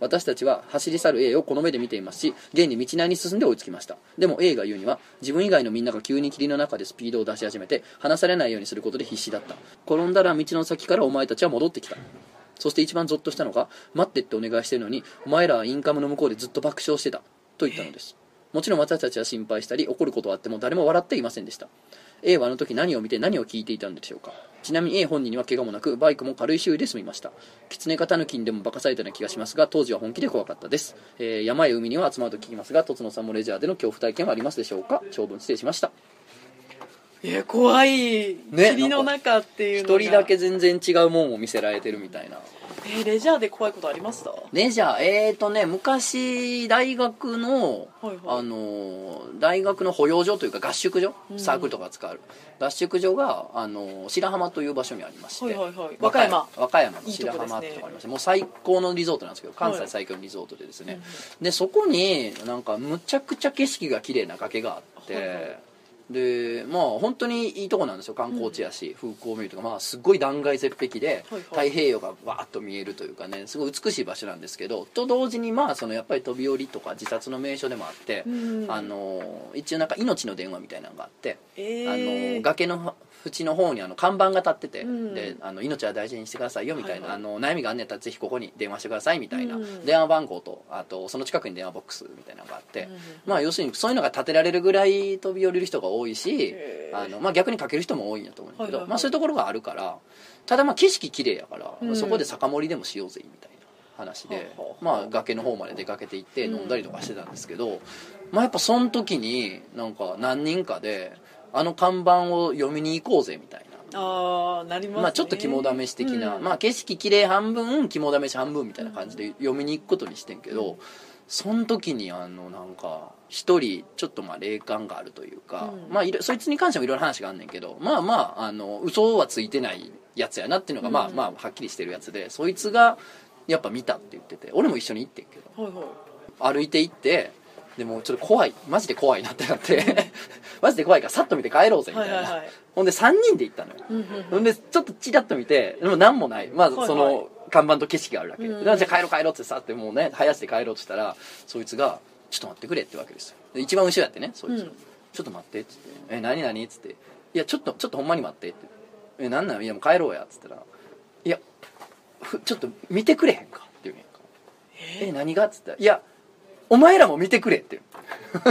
私たちは走り去る A をこの目で見ていますし現に道なりに進んで追いつきました。でも A が言うには自分以外のみんなが急に霧の中でスピードを出し始めて離されないようにすることで必死だった。転んだら道の先からお前たちは戻ってきた。そして一番ゾッとしたのが待ってってお願いしてるのにお前らはインカムの向こうでずっと爆笑してた。と言ったのですもちろん私たちは心配したり怒ることはあっても誰も笑っていませんでした。A はあの時何を見て何を聞いていたんでしょうか。ちなみに A 本人には怪我もなくバイクも軽い修理で済みました。狐か狸にでも化かされたような気がしますが当時は本気で怖かったです、えー山や海には集まると聞きますがとつのさんもレジャーでの恐怖体験はありますでしょうか。長文失礼しました。え怖い、ね霧の中っていうのが。一人だけ全然違うもんを見せられてるみたいな。えーレジャーで怖いことありました？レジャーえーとね昔大学の、はいはい。あのー大学の保養所というか合宿所？うん。サークルとか使う。合宿所が、あのー白浜という場所にありまして、はいはいはい。和歌山。和歌山の白浜ってとこありまして。もう最高のリゾートなんですけど関西最強のリゾートでですね、でそこになんかむちゃくちゃ景色が綺麗な崖があって、はいはいでまあ本当にいいとこなんですよ。観光地やし、風光明とか。まあすっごい断崖絶壁ではいはい。太平洋がわーっと見えるというかねすごい美しい場所なんですけどと同時にまあそのやっぱり飛び降りとか自殺の名所でもあって、うんあの一応なんか命の電話みたいなのがあって、えあーの崖の縁の方にあの看板が立ってて、うん。であの命は大事にしてくださいよみたいな、はいはい。あの悩みがあんねやったらぜひここに電話してくださいみたいな、うん電話番号とあとその近くに電話ボックスみたいなのがあって、うんうんまあ要するにそういうのが立てられるぐらい飛び降りる人が多いしあの、まあ、逆にかける人も多いんやと思うんだけど、はいはいはい。まあ、そういうところがあるからただまあ景色綺麗やから、うん。そこで酒盛りでもしようぜみたいな話で、まあ、崖の方まで出かけて行ってうん飲んだりとかしてたんですけど、まあ、やっぱその時になんか何人かであの看板を読みに行こうぜみたいな。ああなりますね。まあ、ちょっと肝試し的な、うん。まあ、景色綺麗半分肝試し半分みたいな感じで読みに行くことにしてんけど、その時にあのなんか一人ちょっとまあ霊感があるというか、うん。まあいろそいつに関してもいろいろ話があんねんけどまあまああの嘘はついてないやつやなっていうのが、まあうんまあはっきりしてるやつでそいつがやっぱ見たって言ってて俺も一緒に行ってんけど。はいはい。歩いて行ってでもちょっと怖い。マジで怖いなってなって。(laughs) マジで怖いからさっと見て帰ろうぜみたいな、はいはいはい。ほんで3人で行ったのよ。うんうんほんでちょっとチラッと見てでも何もない。まずその、はい。はい看板と景色があるだけ、うんでじゃあ帰ろう帰ろうってさってもうね早して帰ろうとしたらそいつが「ちょっと待ってくれ」ってわけですよ。で一番後ろやってねそいつ、うん。ちょっと待って」っつって「え何何?」っつって「いやちょっとちょっとほんまに待って」って「えなんなん？いやもう帰ろうや」っつったら「いやふちょっと見てくれへんか」って言うんやんか「え何が?」っつったら「いやお前らも見てくれ」って。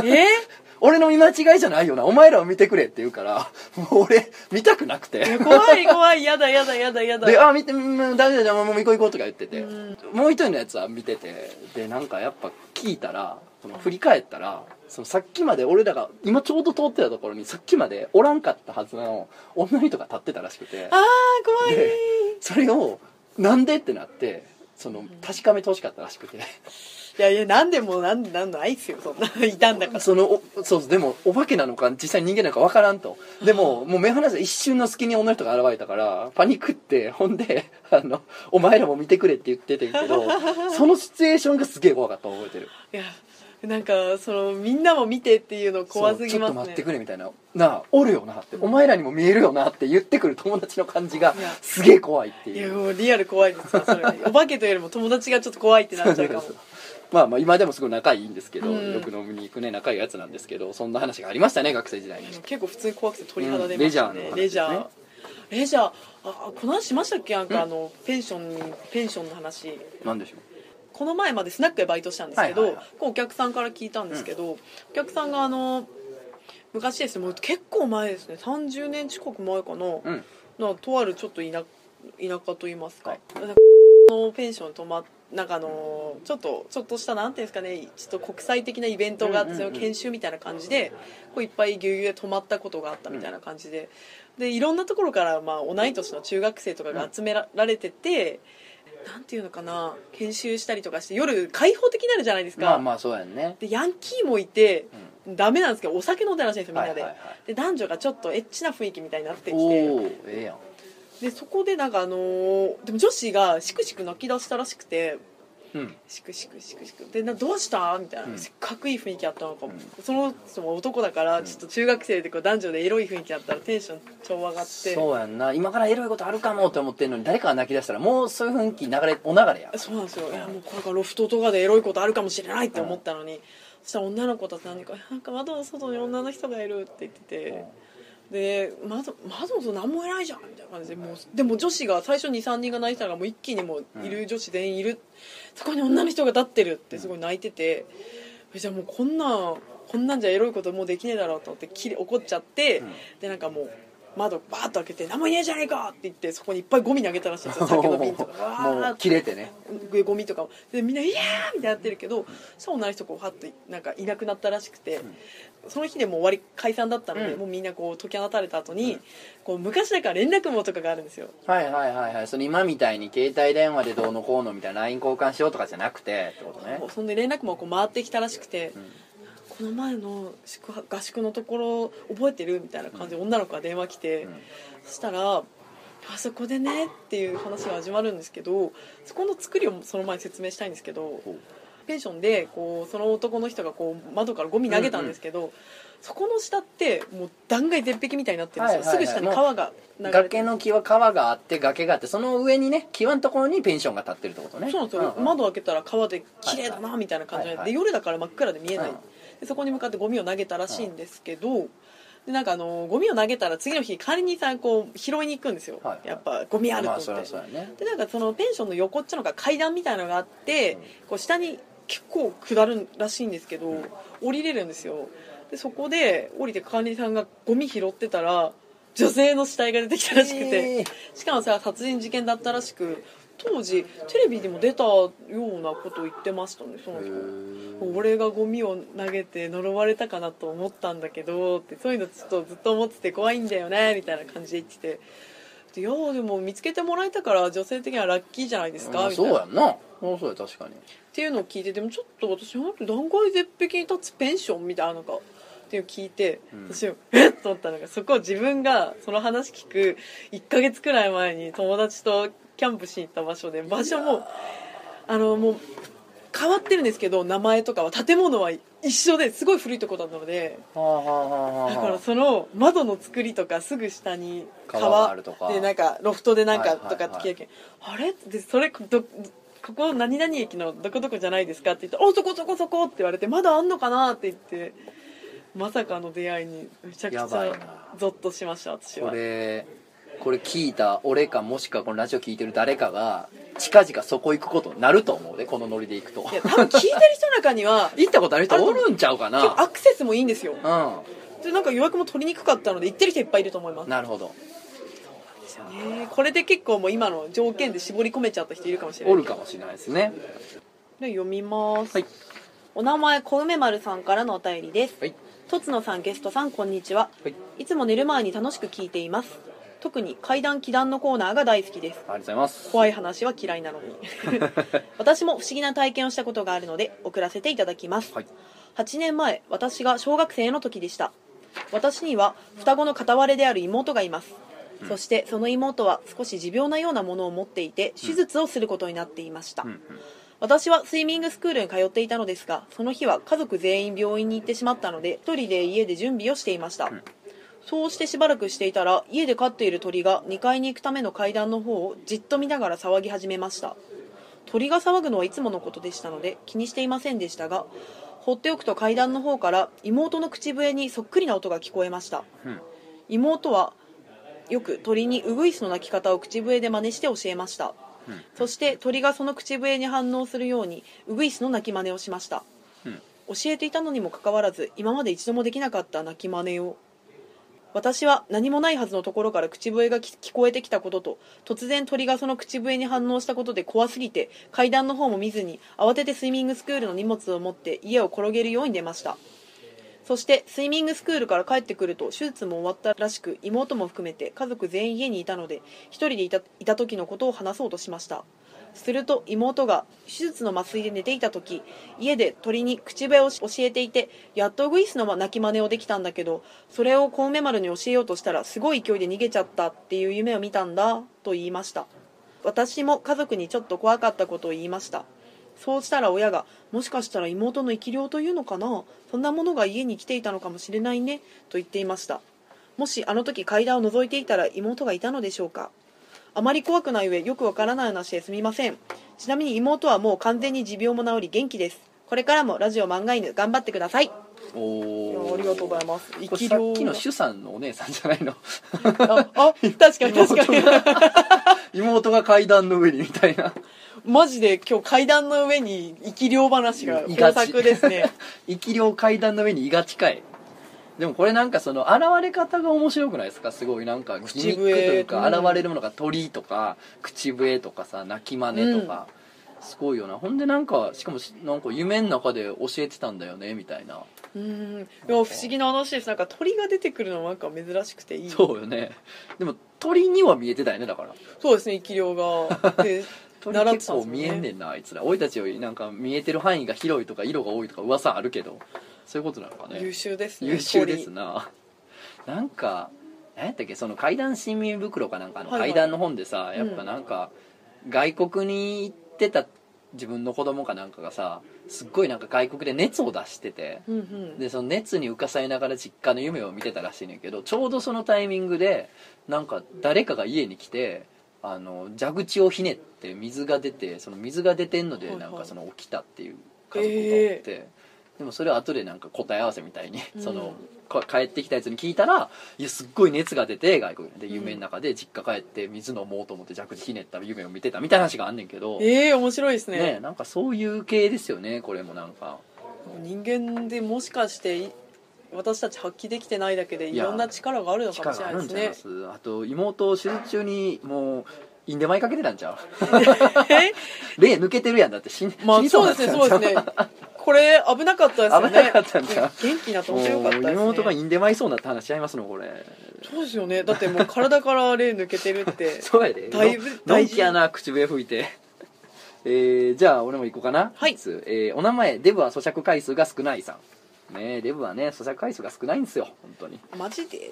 え？(laughs) 俺の見間違いじゃないよな。お前らを見てくれって言うからもう俺見たくなくて。怖い怖い。やだやだやだやだ。で「あ見てうん大丈夫じゃもう行こう行こう」とか言ってて。うん。もう一人のやつは見てて。でなんかやっぱ聞いたらその振り返ったらそのさっきまで俺らが今ちょうど通ってたところにさっきまでおらんかったはずの女の人が立ってたらしくて。あー怖い。でそれをなんでってなってその確かめてほしかったらしくていやいやなんでもなんでなんないっすよそんな。(laughs) いたんだから。そのおそうそうでもお化けなのか実際人間なのか分からんと。でももう目離せ一瞬の隙に女の人が現れたからパニックってほんで (laughs) あの「お前らも見てくれ」って言っててんけど (laughs) そのシチュエーションがすげえ怖かったの覚えてる。いやなんかそのみんなも見てっていうの怖すぎますね。ちょっと待ってくれみたいな。なあおるよなって、お前らにも見えるよなって言ってくる友達の感じがすげえ怖いっていやいうもうリアル怖いですよそれ。お化けというよりも友達がちょっと怖いってなっちゃうかもまあまあ今でもすごい仲いいんですけど、うん。よく飲みに行くね仲いいやつなんですけどそんな話がありましたね学生時代に。結構普通に怖くて鳥肌出ましたね、うんレジャーレジャー。の話レジャー。ああこの話しましたっけ？なんかあのペンションにペンションの話。なんでしょう？この前までスナックでバイトしたんですけど、はいはいはい。お客さんから聞いたんですけど、お客さんがあの昔ですねもう結構前ですね30年近く前かな、うん。なとあるちょっと田田舎といいますか、はい。のペンションに泊まっなんかあのちょっとちょっとしたなんていうんですかねちょっと国際的なイベントがあって、うんうんうん。その研修みたいな感じでこういっぱいぎゅうぎゅうで泊まったことがあったみたいな感じで、でいろんなところから、まあ、同い年の中学生とかが集められてて、なんていうのかな研修したりとかして夜開放的になるじゃないですか、まあまあそうやんね。でヤンキーもいて、ダメなんですけどお酒飲んでらっしゃるんですよみんなで,、で男女がちょっとエッチな雰囲気みたいになってきおて。おええやんでそこでなんかあのーでも女子がしくしく泣き出したらしくてうん。しくしくしくしくでなどうした？みたいな、うん。せっかくいい雰囲気あったのかも、うん。その人も男だからちょっと中学生でこう男女でエロい雰囲気あったらテンション超上がって。そうやんな。今からエロいことあるかもって思ってんのに誰かが泣き出したらもうそういう雰囲気流れお流れや。そうなんですよ。いやもうこれからロフトとかでエロいことあるかもしれないって思ったのに、そしたら女の子たち何か「なんか窓の外に女の人がいる」って言ってて、で窓窓の外何もいないじゃんみたいな感じでもうでも女子が最初23人が泣いてたのがもう一気にもういる女子全員いる、そこに女の人が立ってるってすごい泣いてて、えじゃあもうこんなこんなんじゃエロいこともうできねえだろうと思ってきれ怒っちゃって、うん。でなんかもう窓バーッと開けて「何もいねえじゃねえか!」って言ってそこにいっぱいゴミ投げたらしいんですよ。(laughs) 酒の瓶とか。わー切れてね。でゴミとかをでみんな「いやー!」みたいになってるけどそしたら女の人こうはっとなんかいなくなったらしくて、その日でもう終わり解散だったので、うん。もうみんなこう解き放たれた後に、こう昔だから連絡網とかがあるんですよ。はいはいはいはいその今みたいに携帯電話でどうのこうのみたいな LINE 交換しようとかじゃなくてってことね。そんで連絡網こう回ってきたらしくて、んこの前の宿泊合宿のところ覚えてるみたいな感じで女の子が電話来て、うん。そしたらあそこでねっていう話が始まるんですけどそこの作りをその前に説明したいんですけどペンションでこうその男の人がこう窓からゴミ投げたんですけど、そこの下ってもう断崖絶壁みたいになってるんですよ、はいはいはい。すぐ下に川が流れて崖の木は川があって崖があってその上にね際のところにペンションが立ってるってことね。そうなんですよ、んん窓開けたら川で綺麗だなみたいな感じで,、はいはい。で夜だから真っ暗で見えない、うんでそこに向かってゴミを投げたらしいんですけど、でなんかあのゴミを投げたら次の日管理人さんこう拾いに行くんですよ、はいはい。やっぱゴミあると思って、ゃそうやね。でなんかそのペンションの横っちょのが階段みたいなのがあって、うん。こう下に結構下るらしいんですけど、降りれるんですよ。でそこで降りて管理人さんがゴミ拾ってたら女性の死体が出てきたらしくて、えー。しかもさ殺人事件だったらしく当時テレビにも出たようなことを言ってましたねその人。俺がゴミを投げて呪われたかなと思ったんだけどってそういうのちょっとずっと思ってて怖いんだよねみたいな感じで言ってて。でいやでも見つけてもらえたから女性的にはラッキーじゃないですかまあみたいな。そうやんな。そうそうや確かに。っていうのを聞いてでもちょっと私なんで断崖絶壁に立つペンションみたいなのかっていうのを聞いて、うん。私えっ？と思ったのがそこを自分がその話聞く1ヶ月くらい前に友達とキャンプしに行った場所で場所もあのもう変わってるんですけど名前とかは建物は一緒ですごい古いとこだったのでだからその窓の作りとかすぐ下に川でなんかロフトでなんかとかってあれ？でそれどここ何々駅のどこどこじゃないですかって言って「おそこそこそこ」って言われて「まだあんのかな?」って言ってまさかの出会いにめちゃくちゃな。ゾッとしました私は。これこれ聞いた俺かもしくはこのラジオ聞いてる誰かが近々そこ行くことになると思うでこのノリで行くと。いや多分聞いてる人の中には行ったことある人おる。んちゃうかな。結構アクセスもいいんですよ。うん。でなんか予約も取りにくかったので行ってる人いっぱいいると思います。なるほど。ねこれで結構もう今の条件で絞り込めちゃった人いるかもしれない。おるかもしれないですね。で読みます、はい。お名前小梅丸さんからのお便りです。はい。とつのさんゲストさんこんにちは。はい。いつも寝る前に楽しく聞いています特に怪談祈談のコーナーが大好きです。ありがとうございます。怖い話は嫌いなのに。(laughs) 私も不思議な体験をしたことがあるので送らせていただきます、はい。8年前私が小学生の時でした。私には双子の片割れである妹がいます、そしてその妹は少し持病なようなものを持っていて手術をすることになっていました、うんうん。私はスイミングスクールに通っていたのですがその日は家族全員病院に行ってしまったので一人で家で準備をしていました、んそうしてしばらくしていたら家で飼っている鳥が2階に行くための階段の方をじっと見ながら騒ぎ始めました。鳥が騒ぐのはいつものことでしたので気にしていませんでしたが放っておくと階段の方から妹の口笛にそっくりな音が聞こえました。うん妹はよく鳥にウグイスの鳴き方を口笛で真似して教えました、うんそして鳥がその口笛に反応するようにウグイスの鳴き真似をしました。うん。教えていたのにもかかわらず今まで一度もできなかった鳴き真似を私は何もないはずのところから口笛が聞こえてきたことと突然鳥がその口笛に反応したことで怖すぎて階段の方も見ずに慌ててスイミングスクールの荷物を持って家を転げるように出ました。そしてスイミングスクールから帰ってくると手術も終わったらしく妹も含めて家族全員家にいたので一人でいたいた時のことを話そうとしました。すると妹が手術の麻酔で寝ていた時家で鳥に口笛を教えていてやっとウグイスの鳴き真似をできたんだけどそれを小梅丸に教えようとしたらすごい勢いで逃げちゃったっていう夢を見たんだと言いました。私も家族にちょっと怖かったことを言いました。そうしたら親がもしかしたら妹の生き量というのかな？そんなものが家に来ていたのかもしれないねと言っていました。もしあの時階段を覗いていたら妹がいたのでしょうか？あまり怖くない上よくわからない話ですみません。ちなみに妹はもう完全に持病も治り元気です。これからもラジオ漫画犬頑張ってください。おおありがとうございます。生これさっき量。きの主さんのお姉さんじゃないの？ああ確かに確かに。(laughs) 妹が階段の上にみたいな。マジで今日階段の上に生き量話が豊作ですね。(laughs) 生き量階段の上にいがちかいでもこれなんかその現れ方が面白くないですか？すごいなんかギミックというか口笛現れるものが鳥とか口笛とかさ鳴き真似とか、すごいよな。ほんでなんかしかもしなんか夢の中で教えてたんだよね？みたいな。うん。いや不思議な話です。なんか鳥が出てくるのもなんか珍しくていい。そうよね。でも鳥には見えてたよねだから。そうですね生き量が。(laughs) で鳥結構見えんねんなあいつら。俺たちよりなんか見えてる範囲が広いとか色が多いとか噂あるけどそういうことなのかね。優秀ですね優秀ですな。なんか何やったっけ？その怪談新民袋かなんかのはいはい。怪談の本でさ、やっぱなんか外国に行ってた自分の子供かなんかがさすっごいなんか外国で熱を出してて鳥うんうん。でその熱に浮かされながら実家の夢を見てたらしいねんけどちょうどそのタイミングでなんか誰かが家に来てあの蛇口をひねって水が出てその水が出てんのではいはい。なんかその起きたっていう家族がおって、でもそれは後でなんか答え合わせみたいに、うん。そのか帰ってきたやつに聞いたらいやすっごい熱が出て外国で。夢の中で実家帰って水飲もうと思って蛇口ひねった夢を見てたみたいな話があんねんけど、ええ面白いですね。ねなんかそういう系ですよねこれもなんか。人間でもしかしてい私たち発揮できてないだけでいろんな力があるのかもしれないですね。あと妹手術中にもうインデマイかけてたんちゃう？え？(laughs) 霊抜けてるやんだって死ん,、まあそうですねそうですねこれ危なかったですよね。危なかったんちゃう元気になって面白かったですね。妹がインデマいそうになって話しちゃいますのこれ。そうですよね。だってもう体から霊抜けてるって。(laughs) そうやで。だいぶの大事やな口笛吹いて。(laughs) えー、じゃあ俺も行こうかな。はい。えーお名前デブは咀嚼回数が少ないさん。ねえデブはね咀嚼回数が少ないんですよ本当に。マジで？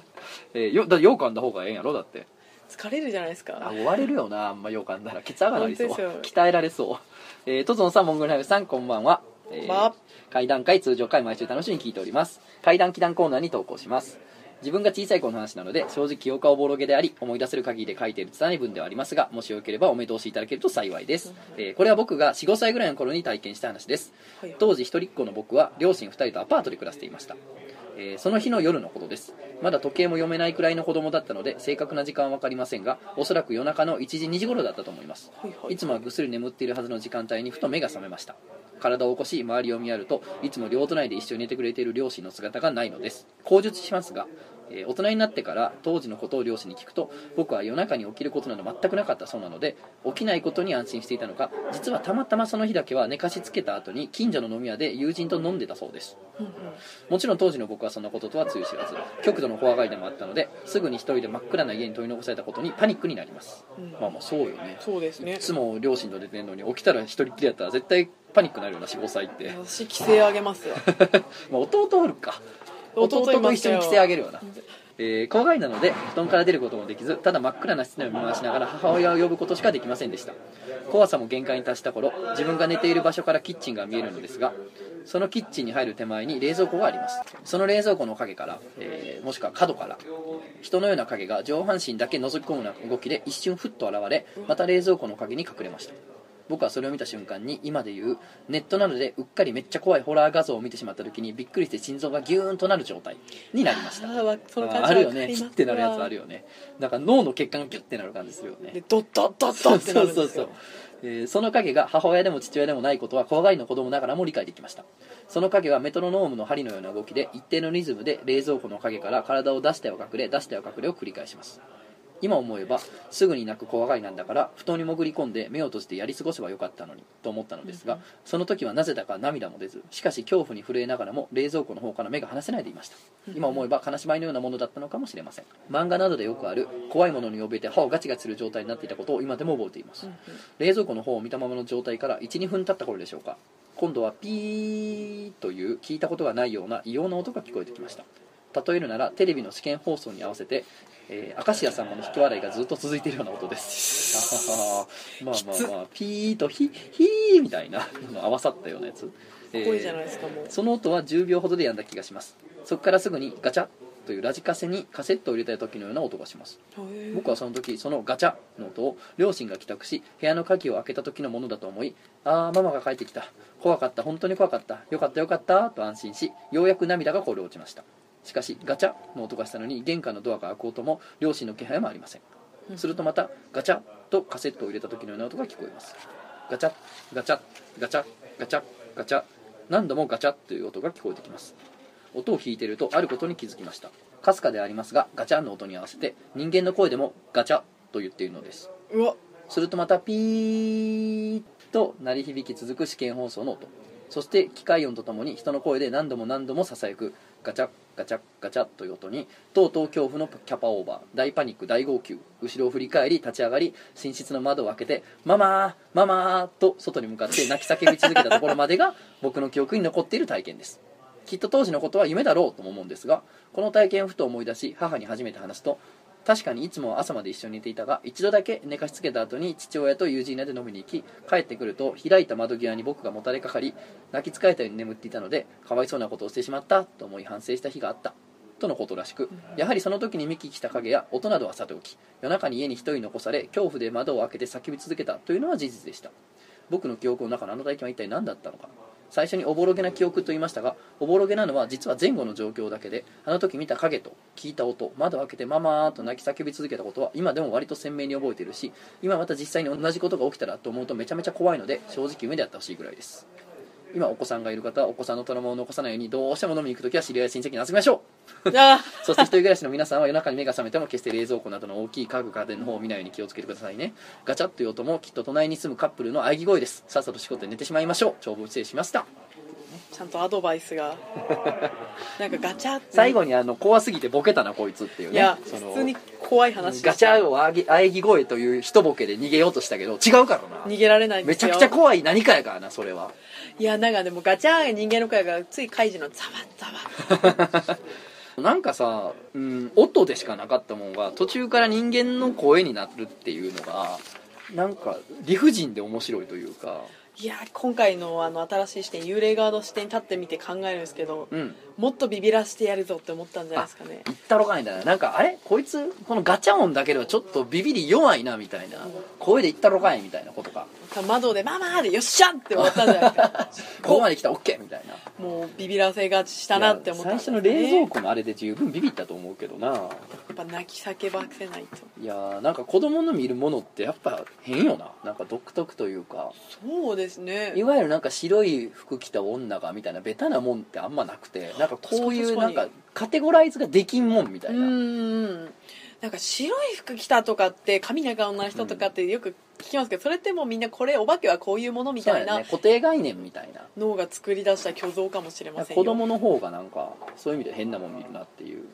(laughs) えー、よだよう噛んだ方がええんやろ？だって。疲れるじゃないですあか終われるよな。あんまよう噛んだら。ケツ上がりそう鍛えられそう。えー、とつのさんモンゴルライブさんこんばんは、えーまあ。階段会通常会毎週楽しみに聞いております。階段祈談コーナーに投稿します。自分が小さい頃の話なので正直記憶はおぼろげであり思い出せる限りで書いている拙い文ではありますがもしよければお目通しいただけると幸いです、えーこれは僕が45歳ぐらいの頃に体験した話です。はい。当時一人っ子の僕は両親2人とアパートで暮らしていましたえーその日の夜のことです。まだ時計も読めないくらいの子供だったので正確な時間は分かりませんがおそらく夜中の1時2時頃だったと思います。はいはい。いつもはぐっすり眠っているはずの時間帯にふと目が覚めました。体を起こし周りを見やるといつも両隣で一緒に寝てくれている両親の姿がないのです。口述しますが、えー大人になってから当時のことを両親に聞くと僕は夜中に起きることなど全くなかったそうなので起きないことに安心していたのか実はたまたまその日だけは寝かしつけた後に近所の飲み屋で友人と飲んでたそうです。うんうんもちろん当時の僕はそんなこととはつゆ知らず極度の怖がりでもあったのですぐに一人で真っ暗な家に取り残されたことにパニックになります、うん。まあまあそうよね。そうですね。いつも両親と出てんのに起きたら一人っきりやったら絶対パニックになるような45歳って、私規制上げますよ (laughs) まあ、弟おるか弟と一緒に規制上げるような、えー怖がりなので布団から出ることもできずただ真っ暗な室内を見回しながら母親を呼ぶことしかできませんでした。怖さも限界に達した頃自分が寝ている場所からキッチンが見えるのですがそのキッチンに入る手前に冷蔵庫があります。その冷蔵庫の影から、えーもしくは角から人のような影が上半身だけ覗き込むような動きで一瞬ふっと現れまた冷蔵庫の影に隠れました僕はそれを見た瞬間に今で言うネットなどでうっかりめっちゃ怖いホラー画像を見てしまった時にびっくりして心臓がギューンとなる状態になりました。あその感じああるよね。キッてなるやつあるよね。なんか脳の血管がギュッてなる感じするよね。でドッドッドッドそうッってなそうそうそう。るんですよ、えーその影が母親でも父親でもないことは怖がりの子供ながらも理解できました。その影はメトロノームの針のような動きで一定のリズムで冷蔵庫の影から体を出しては隠れ出しては隠れを繰り返します今思えばすぐに泣く怖がりなんだから布団に潜り込んで目を閉じてやり過ごせばよかったのにと思ったのですが、うんその時はなぜだか涙も出ずしかし恐怖に震えながらも冷蔵庫の方から目が離せないでいました。今思えば金縛りのようなものだったのかもしれません。漫画などでよくある怖いものに怯えて歯をガチガチする状態になっていたことを今でも覚えています、冷蔵庫の方を見たままの状態から12分経った頃でしょうか。今度はピーという聞いたことがないような異様な音が聞こえてきました例えるならテレビの試験放送に合わせて、えー、明石家さんまの引き笑いがずっと続いているような音です。あははまあまあまあピーとヒヒーみたいなの合わさったようなやつ。えーかっこいいじゃないですかもう。その音は10秒ほどでやんだ気がします。そこからすぐにガチャというラジカセにカセットを入れた時のような音がします。僕はその時そのガチャの音を両親が帰宅し部屋の鍵を開けた時のものだと思いああママが帰ってきた。怖かった。本当に怖かった。よかったよかったと安心しようやく涙がこぼれ落ちましたしかしガチャの音がしたのに玄関のドアが開く音も両親の気配もありません。うん。するとまたガチャとカセットを入れた時のような音が聞こえます。ガチャガチャガチャガチャガチャ。何度もガチャという音が聞こえてきます。音を聞いているとあることに気づきました。かすかでありますがガチャンの音に合わせて人間の声でもガチャと言っているのです。うわ。するとまたピーと鳴り響き続く試験放送の音。そして機械音とともに人の声で何度も何度もささやくガチャガチャガチャという音にとうとう恐怖のキャパオーバー。大パニック大号泣。後ろを振り返り立ち上がり寝室の窓を開けて「ママーママー」と外に向かって泣き叫び続けたところまでが (laughs) 僕の記憶に残っている体験です。きっと当時のことは夢だろうとも思うんですがこの体験をふと思い出し母に初めて話すと確かにいつもは朝まで一緒に寝ていたが一度だけ寝かしつけた後に父親と友人らで飲みに行き帰ってくると開いた窓際に僕がもたれかかり泣き疲れたように眠っていたのでかわいそうなことをしてしまったと思い反省した日があった。とのことらしくやはりその時に見聞きした影や音などはさておき夜中に家に一人残され恐怖で窓を開けて叫び続けたというのは事実でした。僕の記憶の中のあの体験は一体何だったのか最初におぼろげな記憶と言いましたがおぼろげなのは実は前後の状況だけであの時見た影と聞いた音窓を開けてママーと泣き叫び続けたことは今でも割と鮮明に覚えているし今また実際に同じことが起きたらと思うとめちゃめちゃ怖いので正直夢であってほしいぐらいです。今お子さんがいる方はお子さんのトラウマを残さないようにどうしても飲みに行く時は知り合い親戚に集めましょう。あ。(laughs) そして一人暮らしの皆さんは夜中に目が覚めても決して冷蔵庫などの大きい家具家電の方を見ないように気をつけてくださいね。ガチャッという音もきっと隣に住むカップルの喘ぎ声です。さっさと仕事で寝てしまいましょう。長文失礼しましたちゃんとアドバイスが (laughs) なんかガチャって。最後にあの怖すぎてボケたなこいつっていうね。いや普通に怖い話。ガチャをあげ喘ぎ声という一ボケで逃げようとしたけど違うからな。逃げられないんですよ。めちゃくちゃ怖い何かやからなそれは。いやなんかでもガチャが人間の声がついカイジのザワザワ (laughs) なんかさ、うん、音でしかなかったもんが途中から人間の声になるっていうのがなんか理不尽で面白いというかいや今回のあの新しい視点幽霊側の視点に立ってみて考えるんですけどうん。もっとビビらしてやるぞって思ったんじゃないですかね。言ったろかいんだな。なんかあれ？こいつこのガチャ音だけではちょっとビビり弱いなみたいな。声で言ったろかいみたいなことか。窓で「ママ!」で「よっしゃ!」って終わったんじゃないですか。(laughs) ここまで来た OK みたいな。もうビビらせがちしたなって思ったんです最初の冷蔵庫のあれで十分ビビったと思うけどな。やっぱ泣き叫ばせないと。いやーなんか子供の見るものってやっぱ変よな。なんか独特というか。そうですね。いわゆるなんか白い服着た女がみたいなベタなもんってあんまなくてなんかこういうなんかカテゴライズができんもんみたいうな、んなんか白い服着たとかって髪長女の人とかってよく聞きますけど、それってもうみんなこれお化けはこういうものみたいなね。固定概念みたいな。脳が作り出した虚像かもしれませんよ子供の方がなんかそういう意味で変なもん見るなっていう。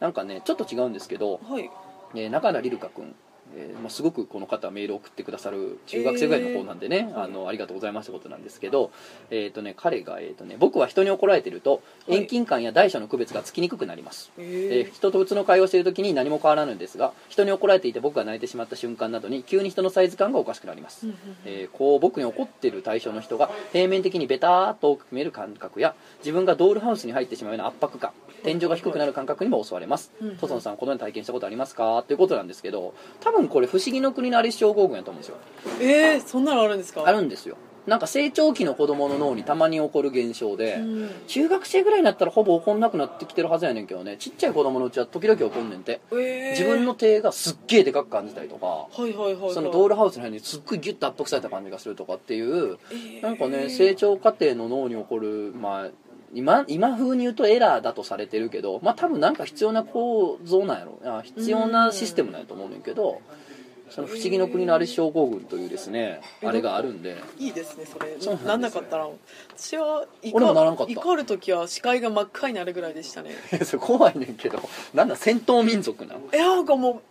なんかねちょっと違うんですけど、はい。えー中田リルカ君、えーまあ、すごくこの方はメールを送ってくださる中学生ぐらいの子なんでね、えーあのありがとうございますってことなんですけど、えーとね、彼が、えーとね「僕は人に怒られてるとはい。遠近感や大小の区別がつきにくくなります」ええー人と普通の会話をしている時に何も変わらぬんですが人に怒られていて僕が泣いてしまった瞬間などに急に人のサイズ感がおかしくなります、えーこう僕に怒っている対象の人が平面的にベターっと大きく見える感覚や自分がドールハウスに入ってしまうような圧迫感天井が低くなる感覚にも襲われます。うんうん。細野さんこのように体験したことありますか？ということなんですけど多分これ不思議の国のアリス症候群やと思うんですよ。えー、そんなのあるんですか？あるんですよ。なんか成長期の子供の脳にたまに起こる現象で、うん。中学生ぐらいになったらほぼ起こんなくなってきてるはずやねんけどね。ちっちゃい子供のうちは時々起こんねんて。えー。自分の手がすっげえでかく感じたりとかはいはいはい、はい、そのドールハウスの辺にすっごいギュッと圧迫された感じがするとかっていうえー。なんかね成長過程の脳に起こるまあ今今風に言うとエラーだとされてるけどまあ多分なんか必要な構造なんやろ。あ必要なシステムなんやと思うねんけどその不思議の国のアリス症候群というですねあれがあるんで。いいですねそれ。そうなんなかったら。私は怒俺もならんかった。怒る時は視界が真っ赤になるぐらいでしたね。(laughs) それ怖いねんけどなんだ戦闘民族なの？えなんかもう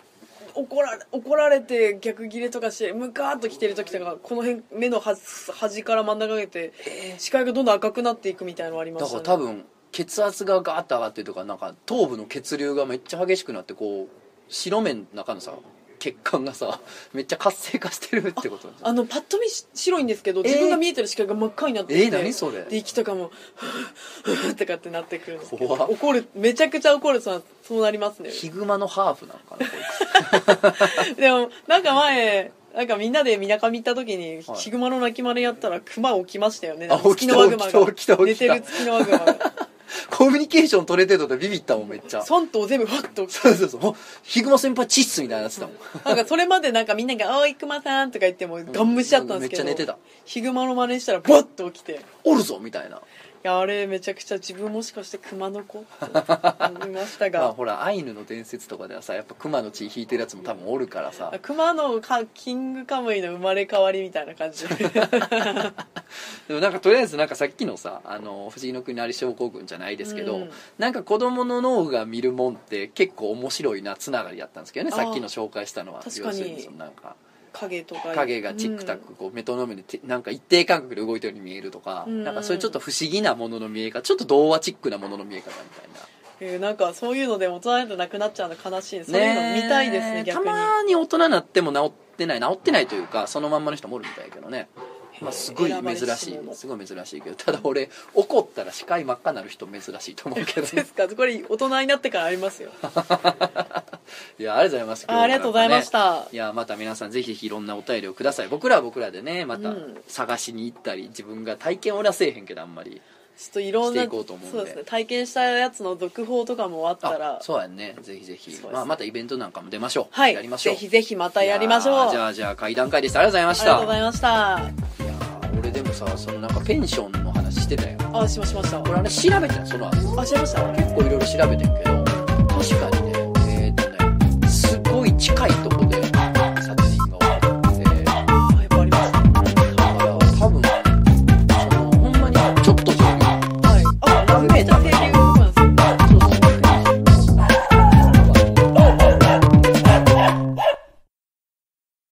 怒られ怒られて逆ギレとかしてムカーッと来てる時とかこの辺目の端端から真ん中上げて視界がどんどん赤くなっていくみたいなのありまだしたねから多分血圧がガーッと上がってるとかなんか頭部の血流がめっちゃ激しくなってこう白目の中のさ血管がさめっちゃ活性化してるってことあのパッと見し白いんですけどえー。自分が見えてる視界が真っ赤になってきてえー何それ？で息とかもとかってなってくるんですけど怒るめちゃくちゃ怒るそうそうなりますねヒグマのハーフなのかなこいでもなんか前なんかみんなでみなかみ行った時に、はいヒグマの鳴き真似やったらクマ起きましたよねあ起きた起きた起きた寝てるツキノワグマがつ (laughs) コミュニケーション取れてるのでビビったもんめっちゃ。3頭全部ファッと。そうそうそう。ヒグマ先輩チッスみたいなやつだもん。なんかそれまでなんかみんなが「おいクマさん」とか言ってもガン無視だったんですけど、めっちゃ寝てた。ヒグマの真似したらバッと起きて。いおるぞみたいなやあれめちゃくちゃ自分もしかしてクマの子？っ (laughs) て思いましたが。まあほらアイヌの伝説とかではさやっぱ熊の血引いてるやつも多分おるからさ。クマのかキングカムイの生まれ変わりみたいな感じで。(laughs) でもなんかとりあえずなんかさっきのさあの不思議の国のアリ症候群じゃないですけど、うん。なんか子供の脳が見るもんって結構面白いなつながりだったんですけどねさっきの紹介したのは。確かに。要するにそのなんか影とか。影がチックタックこうメトロノームでてなんか一定間隔で動いてるように見えるとか、うん。なんかそういうちょっと不思議なものの見え方ちょっと童話チックなものの見え方みたいな。えーなんかそういうので大人になってなくなっちゃうの悲しいですそういうの見たいですね逆に。たまに大人になっても治ってない治ってないというかそのまんまの人もおるみたいやけどねまあ、すごい珍しい。すごい珍しいけどただ俺怒ったら視界真っ赤になる人珍しいと思うけど (laughs) ですかこれ大人になってからありますよ。いやありがとうございますあありがとうございまし、た、いやまた皆さんぜひいろんなお便りをください。僕らは僕らでねまたうん。探しに行ったり自分が体験俺はせえへんけどあんまりちょっといろんなしていこうと思うんで。そうですね。体験したやつの続報とかもあったらあそうやんね。ぜひぜひ、ね。まあ、またイベントなんかも出ましょう。はい。やりましょう。ぜひぜひまたやりましょう。いやーじゃあじゃあ会談会です。ありがとうございましありがたとうございました。いやー俺でもさそのなんかペンションの話してたよ。あしましました。俺あれ調べてんその後。あしました？結構いろいろ調べてんけど確かにねえーっとねすごい近いとこ